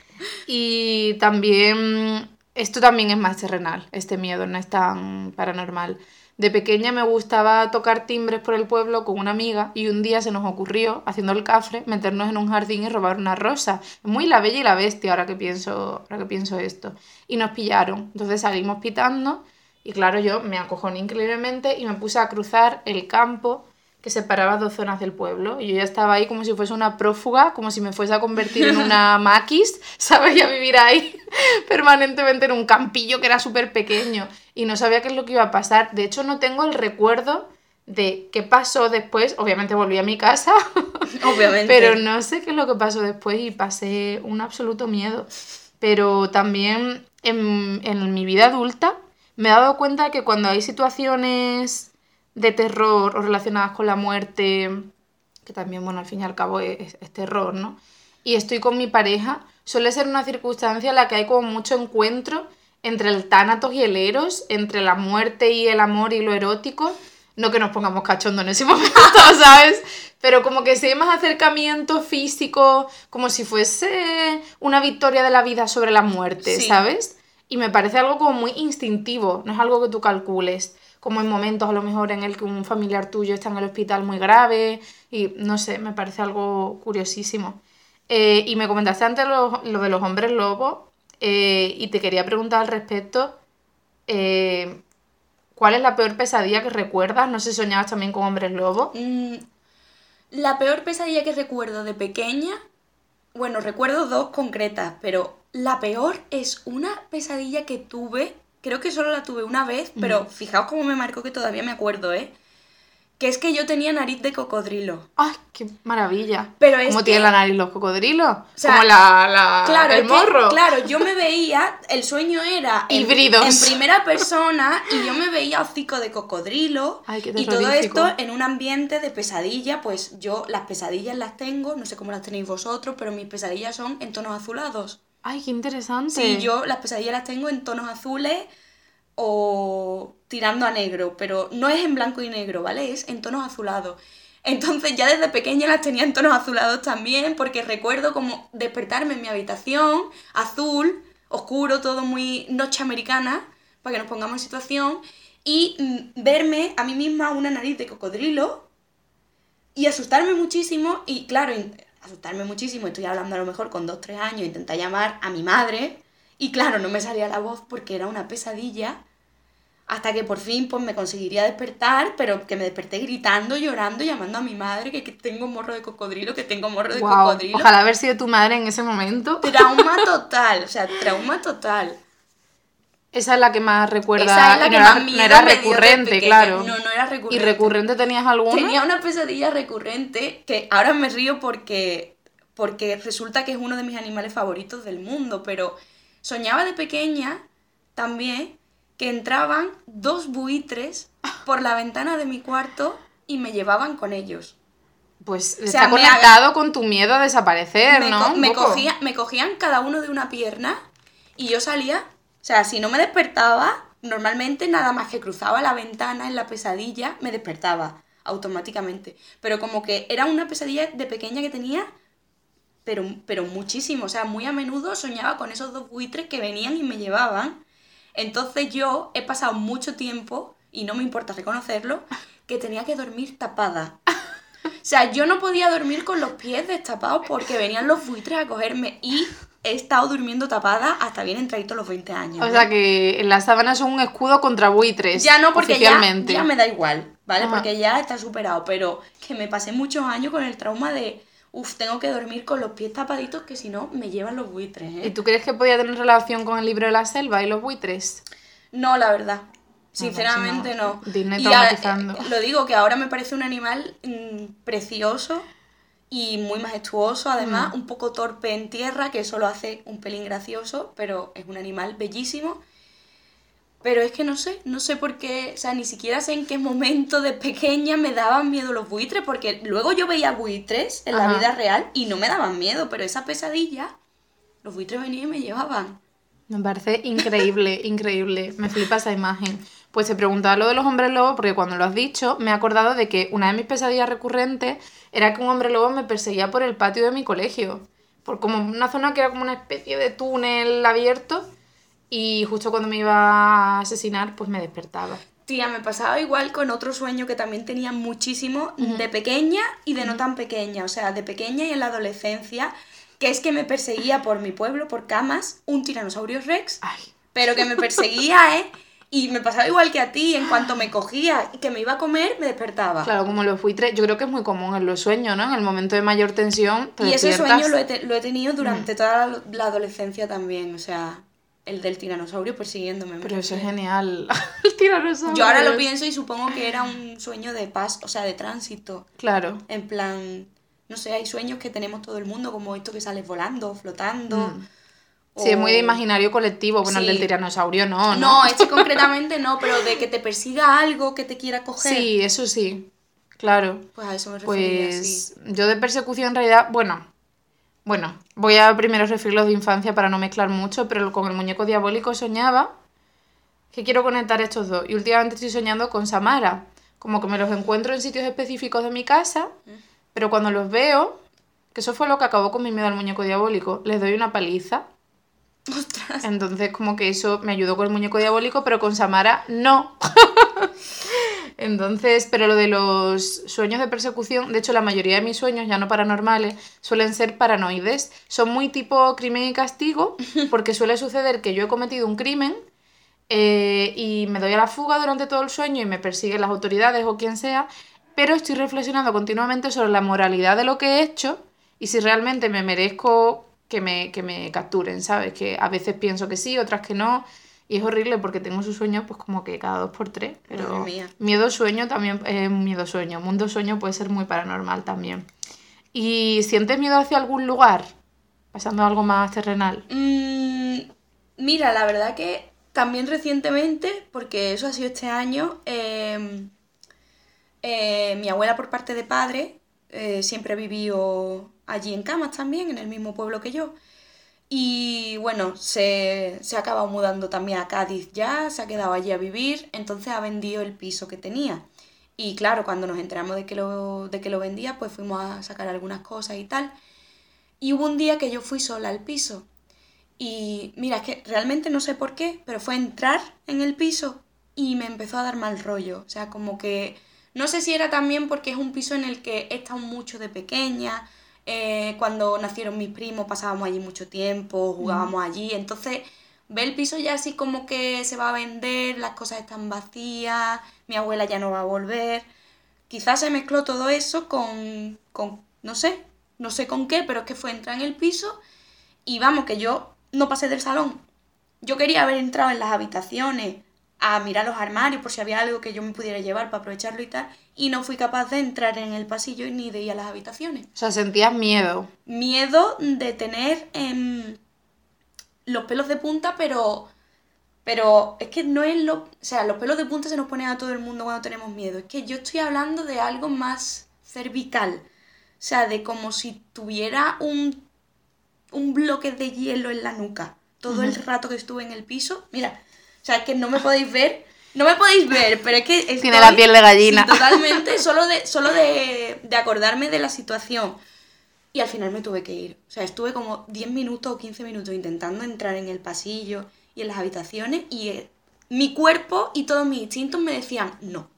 S1: Y también, esto también es más terrenal, este miedo, no es tan paranormal. De pequeña me gustaba tocar timbres por el pueblo con una amiga y un día se nos ocurrió, haciendo el cafre, meternos en un jardín y robar una rosa. Muy la bella y la bestia ahora que pienso, ahora que pienso esto. Y nos pillaron. Entonces salimos pitando y claro, yo me acojoné increíblemente y me puse a cruzar el campo que separaba dos zonas del pueblo. Y yo ya estaba ahí como si fuese una prófuga, como si me fuese a convertir en una maquis, ¿sabes? Y a vivir ahí permanentemente en un campillo que era súper pequeño. Y no sabía qué es lo que iba a pasar. De hecho, no tengo el recuerdo de qué pasó después. Obviamente volví a mi casa.
S2: Obviamente.
S1: Pero no sé qué es lo que pasó después y pasé un absoluto miedo. Pero también en, en mi vida adulta me he dado cuenta que cuando hay situaciones de terror o relacionadas con la muerte, que también, bueno, al fin y al cabo es, es terror, ¿no? Y estoy con mi pareja, suele ser una circunstancia en la que hay como mucho encuentro entre el tánatos y el eros, entre la muerte y el amor y lo erótico. No que nos pongamos cachondo en ese momento, ¿sabes? Pero como que si hay más acercamiento físico, como si fuese una victoria de la vida sobre la muerte,
S2: Sí.
S1: ¿sabes? Y me parece algo como muy instintivo, no es algo que tú calcules, como en momentos a lo mejor en el que un familiar tuyo está en el hospital muy grave y no sé, me parece algo curiosísimo. Eh, y me comentaste antes lo, de los hombres lobos eh, y te quería preguntar al respecto, eh, ¿cuál es la peor pesadilla que recuerdas? No sé si soñabas también con hombres lobos.
S2: Mm, la peor pesadilla que recuerdo de pequeña, bueno, recuerdo dos concretas, pero la peor es una pesadilla que tuve, creo que solo la tuve una vez, pero fijaos cómo me marcó que todavía me acuerdo, ¿eh? Que es que yo tenía nariz de cocodrilo.
S1: ¡Ay, qué maravilla!
S2: Pero es
S1: ¿Cómo
S2: que-
S1: tienen la nariz los cocodrilos?
S2: sea,
S1: Como la, la-
S2: Claro,
S1: el
S2: que,
S1: morro.
S2: claro, yo me veía, el sueño era en,
S1: Híbridos.
S2: en primera persona y yo me veía hocico de cocodrilo
S1: Ay, qué
S2: y todo esto en un ambiente de pesadilla, pues yo las pesadillas las tengo, no sé cómo las tenéis vosotros, pero mis pesadillas son en tonos azulados.
S1: ¡Ay, qué interesante!
S2: Sí, yo las pesadillas las tengo en tonos azules o tirando a negro, pero no es en blanco y negro, ¿vale? Es en tonos azulados. Entonces ya desde pequeña las tenía en tonos azulados también, porque recuerdo como despertarme en mi habitación, azul, oscuro, todo muy noche americana, para que nos pongamos en situación, y mm, verme a mí misma una nariz de cocodrilo y asustarme muchísimo, y claro, asustarme muchísimo, estoy hablando a lo mejor con 2 tres años, intenté llamar a mi madre, y claro, no me salía la voz porque era una pesadilla, hasta que por fin pues me conseguiría despertar, pero que me desperté gritando, llorando, llamando a mi madre, que, que tengo morro de cocodrilo, que tengo morro de cocodrilo.
S1: Ojalá haber sido tu madre en ese momento.
S2: Trauma total, o sea, trauma total.
S1: Esa es la que más recuerda.
S2: Esa es la que
S1: no era, no era recurrente, claro.
S2: No, no era
S1: ¿Y
S2: recurrente.
S1: recurrente tenías alguna?
S2: Tenía una pesadilla recurrente que ahora me río porque, porque resulta que es uno de mis animales favoritos del mundo, pero soñaba de pequeña también que entraban dos buitres por la ventana de mi cuarto y me llevaban con ellos.
S1: Pues
S2: sea,
S1: está conectado con tu miedo a desaparecer,
S2: me,
S1: ¿no?
S2: co-
S1: Un
S2: me
S1: poco.
S2: cogía- me cogían cada uno de una pierna y yo salía, o sea, si no me despertaba, normalmente nada más que cruzaba la ventana en la pesadilla, me despertaba automáticamente. Pero como que era una pesadilla de pequeña que tenía, pero, pero muchísimo, o sea, muy a menudo soñaba con esos dos buitres que venían y me llevaban. Entonces yo he pasado mucho tiempo, y no me importa reconocerlo, que tenía que dormir tapada. O sea, yo no podía dormir con los pies destapados porque venían los buitres a cogerme y he estado durmiendo tapada hasta bien entraditos los 20 años.
S1: O
S2: ¿eh?
S1: sea que las sábanas son un escudo contra buitres.
S2: ya no, porque ya, ya me da igual, ¿vale?
S1: Ajá.
S2: Porque ya está superado, pero que me pasé muchos años con el trauma de, uff, tengo que dormir con los pies tapaditos que si no me llevan los buitres, ¿eh?
S1: ¿Y tú crees que podía tener relación con el libro de la selva y los buitres?
S2: No, la verdad. Sinceramente
S1: si
S2: no.
S1: no, Disney
S2: a-
S1: traumatizando.
S2: eh, lo digo que ahora me parece un animal mm, precioso y muy majestuoso, además,
S1: Mm.
S2: un poco torpe en tierra, que eso lo hace un pelín gracioso, pero es un animal bellísimo. Pero es que no sé, no sé por qué, o sea, ni siquiera sé en qué momento de pequeña me daban miedo los buitres, porque luego yo veía buitres en la vida real y no me daban miedo, pero esa pesadilla, los buitres venían y me llevaban.
S1: Me parece increíble, increíble. Me flipa esa imagen. Pues te preguntaba lo de los hombres lobos porque cuando lo has dicho me he acordado de que una de mis pesadillas recurrentes era que un hombre lobo me perseguía por el patio de mi colegio. Por como una zona que era como una especie de túnel abierto y justo cuando me iba a asesinar pues me despertaba.
S2: Tía, me pasaba igual con otro sueño que también tenía muchísimo de pequeña y de no tan pequeña, o sea, de pequeña y en la adolescencia, que es que me perseguía por mi pueblo, por camas, un tiranosaurio rex,
S1: Ay,
S2: pero que me perseguía, ¿eh? Y me pasaba igual que a ti, en cuanto me cogía y que me iba a comer, me despertaba.
S1: Claro, como los buitres, yo creo que es muy común en los sueños, ¿no? En el momento de mayor tensión. te
S2: y ese sueño lo he, te- lo he tenido
S1: Mm.
S2: durante toda la, la adolescencia también, o sea, el del tiranosaurio persiguiéndome. me
S1: Pero eso es genial. el tiranosaurio.
S2: Yo ahora lo pienso y supongo que era un sueño de paz, o sea, de tránsito.
S1: Claro.
S2: En plan, no sé, hay sueños que tenemos todo el mundo, como esto que sales volando, flotando.
S1: Mm. Sí, es muy de imaginario colectivo. Bueno, el del tiranosaurio no, ¿no?
S2: No, este concretamente no, pero de que te persiga algo que te quiera coger.
S1: Sí, eso sí. Claro.
S2: Pues a eso me refería, sí.
S1: Pues yo de persecución en realidad, bueno, bueno, voy a primero referirlos de infancia para no mezclar mucho, pero con el muñeco diabólico soñaba que quiero conectar estos dos. Y últimamente estoy soñando con Samara, como que me los encuentro en sitios específicos de mi casa, pero cuando los veo, que eso fue lo que acabó con mi miedo al muñeco diabólico, les doy una paliza.
S2: Ostras.
S1: Entonces, como que eso me ayudó con el muñeco diabólico, pero con Samara no. Entonces, pero lo de los sueños de persecución, de hecho, la mayoría de mis sueños, ya no paranormales, suelen ser paranoides. Son muy tipo crimen y castigo, porque suele suceder que yo he cometido un crimen eh, y me doy a la fuga durante todo el sueño y me persiguen las autoridades o quien sea, pero estoy reflexionando continuamente sobre la moralidad de lo que he hecho y si realmente me merezco que me, que me capturen, ¿sabes? Que a veces pienso que sí, otras que no. Y es horrible porque tengo sus sueños pues como que cada dos por tres. Pero miedo sueño también es miedo sueño. Mundo sueño puede ser muy paranormal también. ¿Y sientes miedo hacia algún lugar? Pasando a algo más terrenal.
S2: Mm, mira, la verdad que también recientemente, porque eso ha sido este año, eh, eh, mi abuela por parte de padre eh, siempre vivió allí en Camas también, en el mismo pueblo que yo. Y bueno, se, se ha acabado mudando también a Cádiz ya, se ha quedado allí a vivir, entonces ha vendido el piso que tenía. Y claro, cuando nos enteramos de que lo, de que lo vendía, pues fuimos a sacar algunas cosas y tal. Y hubo un día que yo fui sola al piso. Y mira, es que realmente no sé por qué, pero fue entrar en el piso y me empezó a dar mal rollo. O sea, como que no sé si era también porque es un piso en el que he estado mucho de pequeña. Eh, cuando nacieron mis primos pasábamos allí mucho tiempo, jugábamos allí. Entonces ve el piso ya así como que se va a vender, las cosas están vacías, mi abuela ya no va a volver. Quizás se mezcló todo eso con, con no sé, no sé con qué, pero es que fue entrar en el piso y vamos, que yo no pasé del salón. Yo quería haber entrado en las habitaciones a mirar los armarios por si había algo que yo me pudiera llevar para aprovecharlo y tal, y no fui capaz de entrar en el pasillo ni de ir a las habitaciones.
S1: O sea, sentías miedo.
S2: Miedo de tener em, los pelos de punta, pero pero es que no es lo, o sea, los pelos de punta se nos ponen a todo el mundo cuando tenemos miedo. Es que yo estoy hablando de algo más cervical. O sea, de como si tuviera un un bloque de hielo en la nuca todo el rato que estuve en el piso. Mira, o sea, es que no me podéis ver, no me podéis ver, pero es que estoy-
S1: Tiene la piel de gallina.
S2: Sí, totalmente, solo de solo de, de acordarme de la situación. Y al final me tuve que ir. O sea, estuve como 10 minutos o 15 minutos intentando entrar en el pasillo y en las habitaciones y eh, mi cuerpo y todos mis instintos me decían no.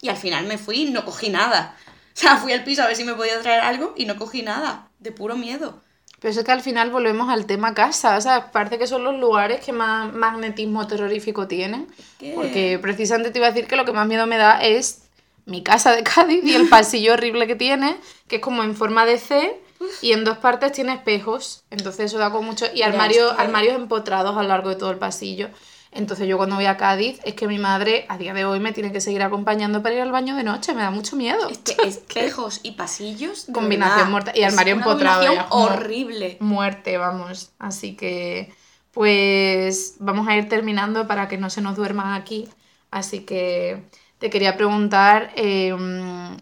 S2: Y al final me fui y no cogí nada. O sea, fui al piso a ver si me podía traer algo y no cogí nada, de puro miedo.
S1: Pero eso es que al final volvemos al tema casa. O sea, parece que son los lugares que más magnetismo terrorífico tienen.
S2: que-
S1: Porque precisamente te iba a decir que lo que más miedo me da es mi casa de Cádiz y el pasillo horrible que tiene, que es como en forma de C y en dos partes tiene espejos. Entonces eso da con mucho... Y
S2: que-
S1: armarios empotrados a lo largo de todo el pasillo. Entonces yo cuando voy a Cádiz es que mi madre a día de hoy me tiene que seguir acompañando para ir al baño de noche. Me da mucho miedo.
S2: Es que espejos y pasillos.
S1: Combinación mortal. Y armario empotrado, ya,
S2: horrible.
S1: muerte, vamos. Así que, pues vamos a ir terminando para que no se nos duerma aquí. Así que te quería preguntar eh,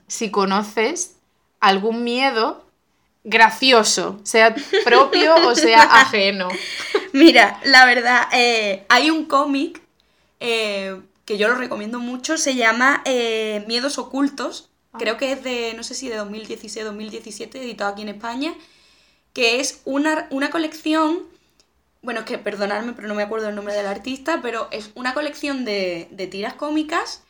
S1: si conoces algún miedo gracioso, sea propio o sea ajeno.
S2: Mira, la verdad, eh, hay un cómic eh, que yo lo recomiendo mucho, se llama eh, Miedos Ocultos, creo que es de, no sé si de 2016-2017, editado aquí en España, que es una, una colección, bueno, es que perdonadme, pero no me acuerdo el nombre del artista, pero es una colección de, de tiras cómicas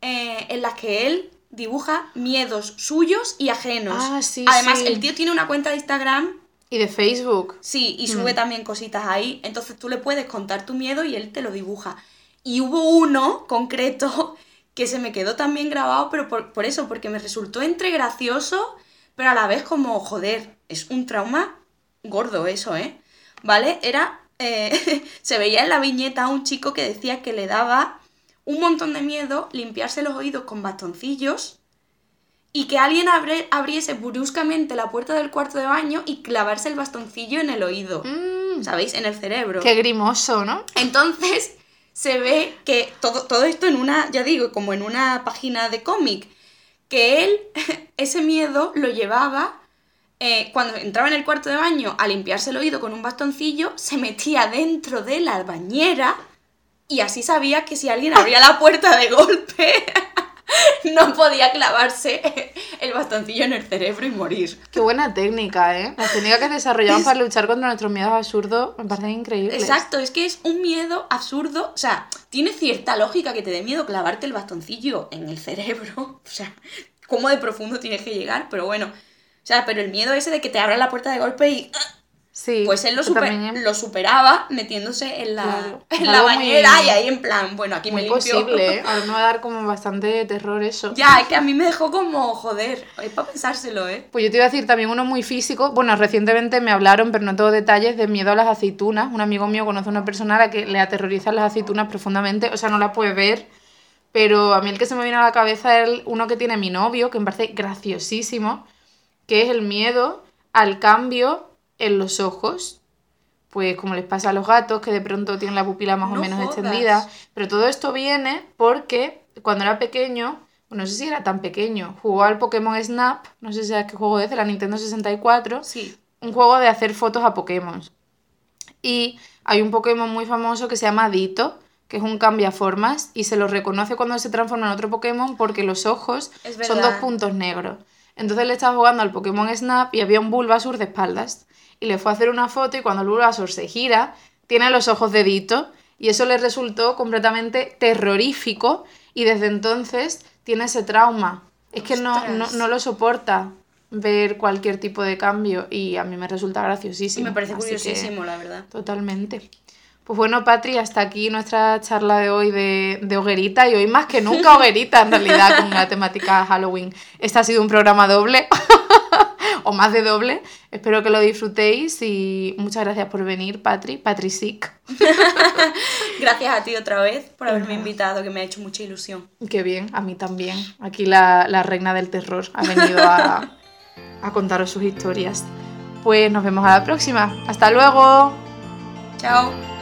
S2: eh, en las que él dibuja miedos suyos y ajenos.
S1: Ah, sí,
S2: Además,
S1: sí.
S2: el tío tiene una cuenta de Instagram
S1: Y de Facebook.
S2: Sí, y
S1: Mm.
S2: sube también cositas ahí. Entonces tú le puedes contar tu miedo y él te lo dibuja. Y hubo uno concreto que se me quedó también grabado, pero por, por eso, porque me resultó entre gracioso, pero a la vez como, joder, es un trauma gordo eso, ¿eh? ¿Vale? Era, eh, se veía en la viñeta a un chico que decía que le daba un montón de miedo limpiarse los oídos con bastoncillos y que alguien abre- abriese bruscamente la puerta del cuarto de baño y clavarse el bastoncillo en el oído,
S1: Mm,
S2: ¿sabéis? En el cerebro.
S1: qué grimoso, ¿no?
S2: Entonces se ve que todo, todo esto en una, ya digo, como en una página de cómic, que él ese miedo lo llevaba eh, cuando entraba en el cuarto de baño a limpiarse el oído con un bastoncillo, se metía dentro de la bañera y así sabía que si alguien abría la puerta de golpe no podía clavarse el bastoncillo en el cerebro y morir.
S1: Qué buena técnica, ¿eh? Las técnicas que desarrollamos para luchar contra nuestros miedos absurdos me parecen increíbles.
S2: Exacto, es que es un miedo absurdo. O sea, tiene cierta lógica que te dé miedo clavarte el bastoncillo en el cerebro. O sea, cómo de profundo tienes que llegar, pero bueno. O sea, pero el miedo ese de que te abran la puerta de golpe y.
S1: Sí.
S2: Pues él lo, super-
S1: también es
S2: lo superaba metiéndose en la,
S1: Claro,
S2: en la
S1: muy-
S2: bañera y ahí en plan, bueno, aquí me limpio.
S1: posible, ¿eh? Ahora me va a dar como bastante terror eso.
S2: Ya, es que a mí me dejó como, joder, es para pensárselo, ¿eh?
S1: Pues yo te iba a decir también uno muy físico. Bueno, recientemente me hablaron, pero no tengo detalles, de miedo a las aceitunas. Un amigo mío conoce a una persona a la que le aterrorizan las aceitunas profundamente. O sea, no las puede ver. Pero a mí el que se me viene a la cabeza es uno que tiene mi novio, que me parece graciosísimo, que es el miedo al cambio en los ojos. Pues como les pasa a los gatos, que de pronto tienen la pupila más o
S2: No
S1: menos
S2: jodas.
S1: extendida. Pero todo esto viene porque cuando era pequeño, no sé si era tan pequeño, jugó al Pokémon Snap, no sé si sabes qué juego es, de la Nintendo 64,
S2: Sí.
S1: un juego de hacer fotos a Pokémon. Y hay un Pokémon muy famoso que se llama Dito, que es un cambiaformas, y se lo reconoce cuando se transforma en otro Pokémon porque los ojos
S2: Es
S1: son dos puntos negros. Entonces le estaba jugando al Pokémon Snap y había un Bulbasur de espaldas. Y le fue a hacer una foto y cuando el Bulbasur se gira, tiene los ojos de Dito. Y eso le resultó completamente terrorífico y desde entonces tiene ese trauma. Es que no, no, no lo soporta ver cualquier tipo de cambio y a mí me resulta
S2: Y
S1: graciosísimo.
S2: me parece
S1: que-
S2: curiosísimo, la verdad.
S1: Totalmente. Pues bueno, Patri, hasta aquí nuestra charla de hoy de, de hoguerita y hoy más que nunca hoguerita en realidad con la temática Halloween. Este ha sido un programa doble o más de doble. Espero que lo disfrutéis y muchas gracias por venir, Patri, Patricic.
S2: Gracias a ti otra vez por haberme invitado, que me ha hecho mucha ilusión.
S1: Qué bien, a mí también. Aquí la, la reina del terror ha venido a, a contaros sus historias. Pues nos vemos a la próxima. Hasta luego.
S2: Chao.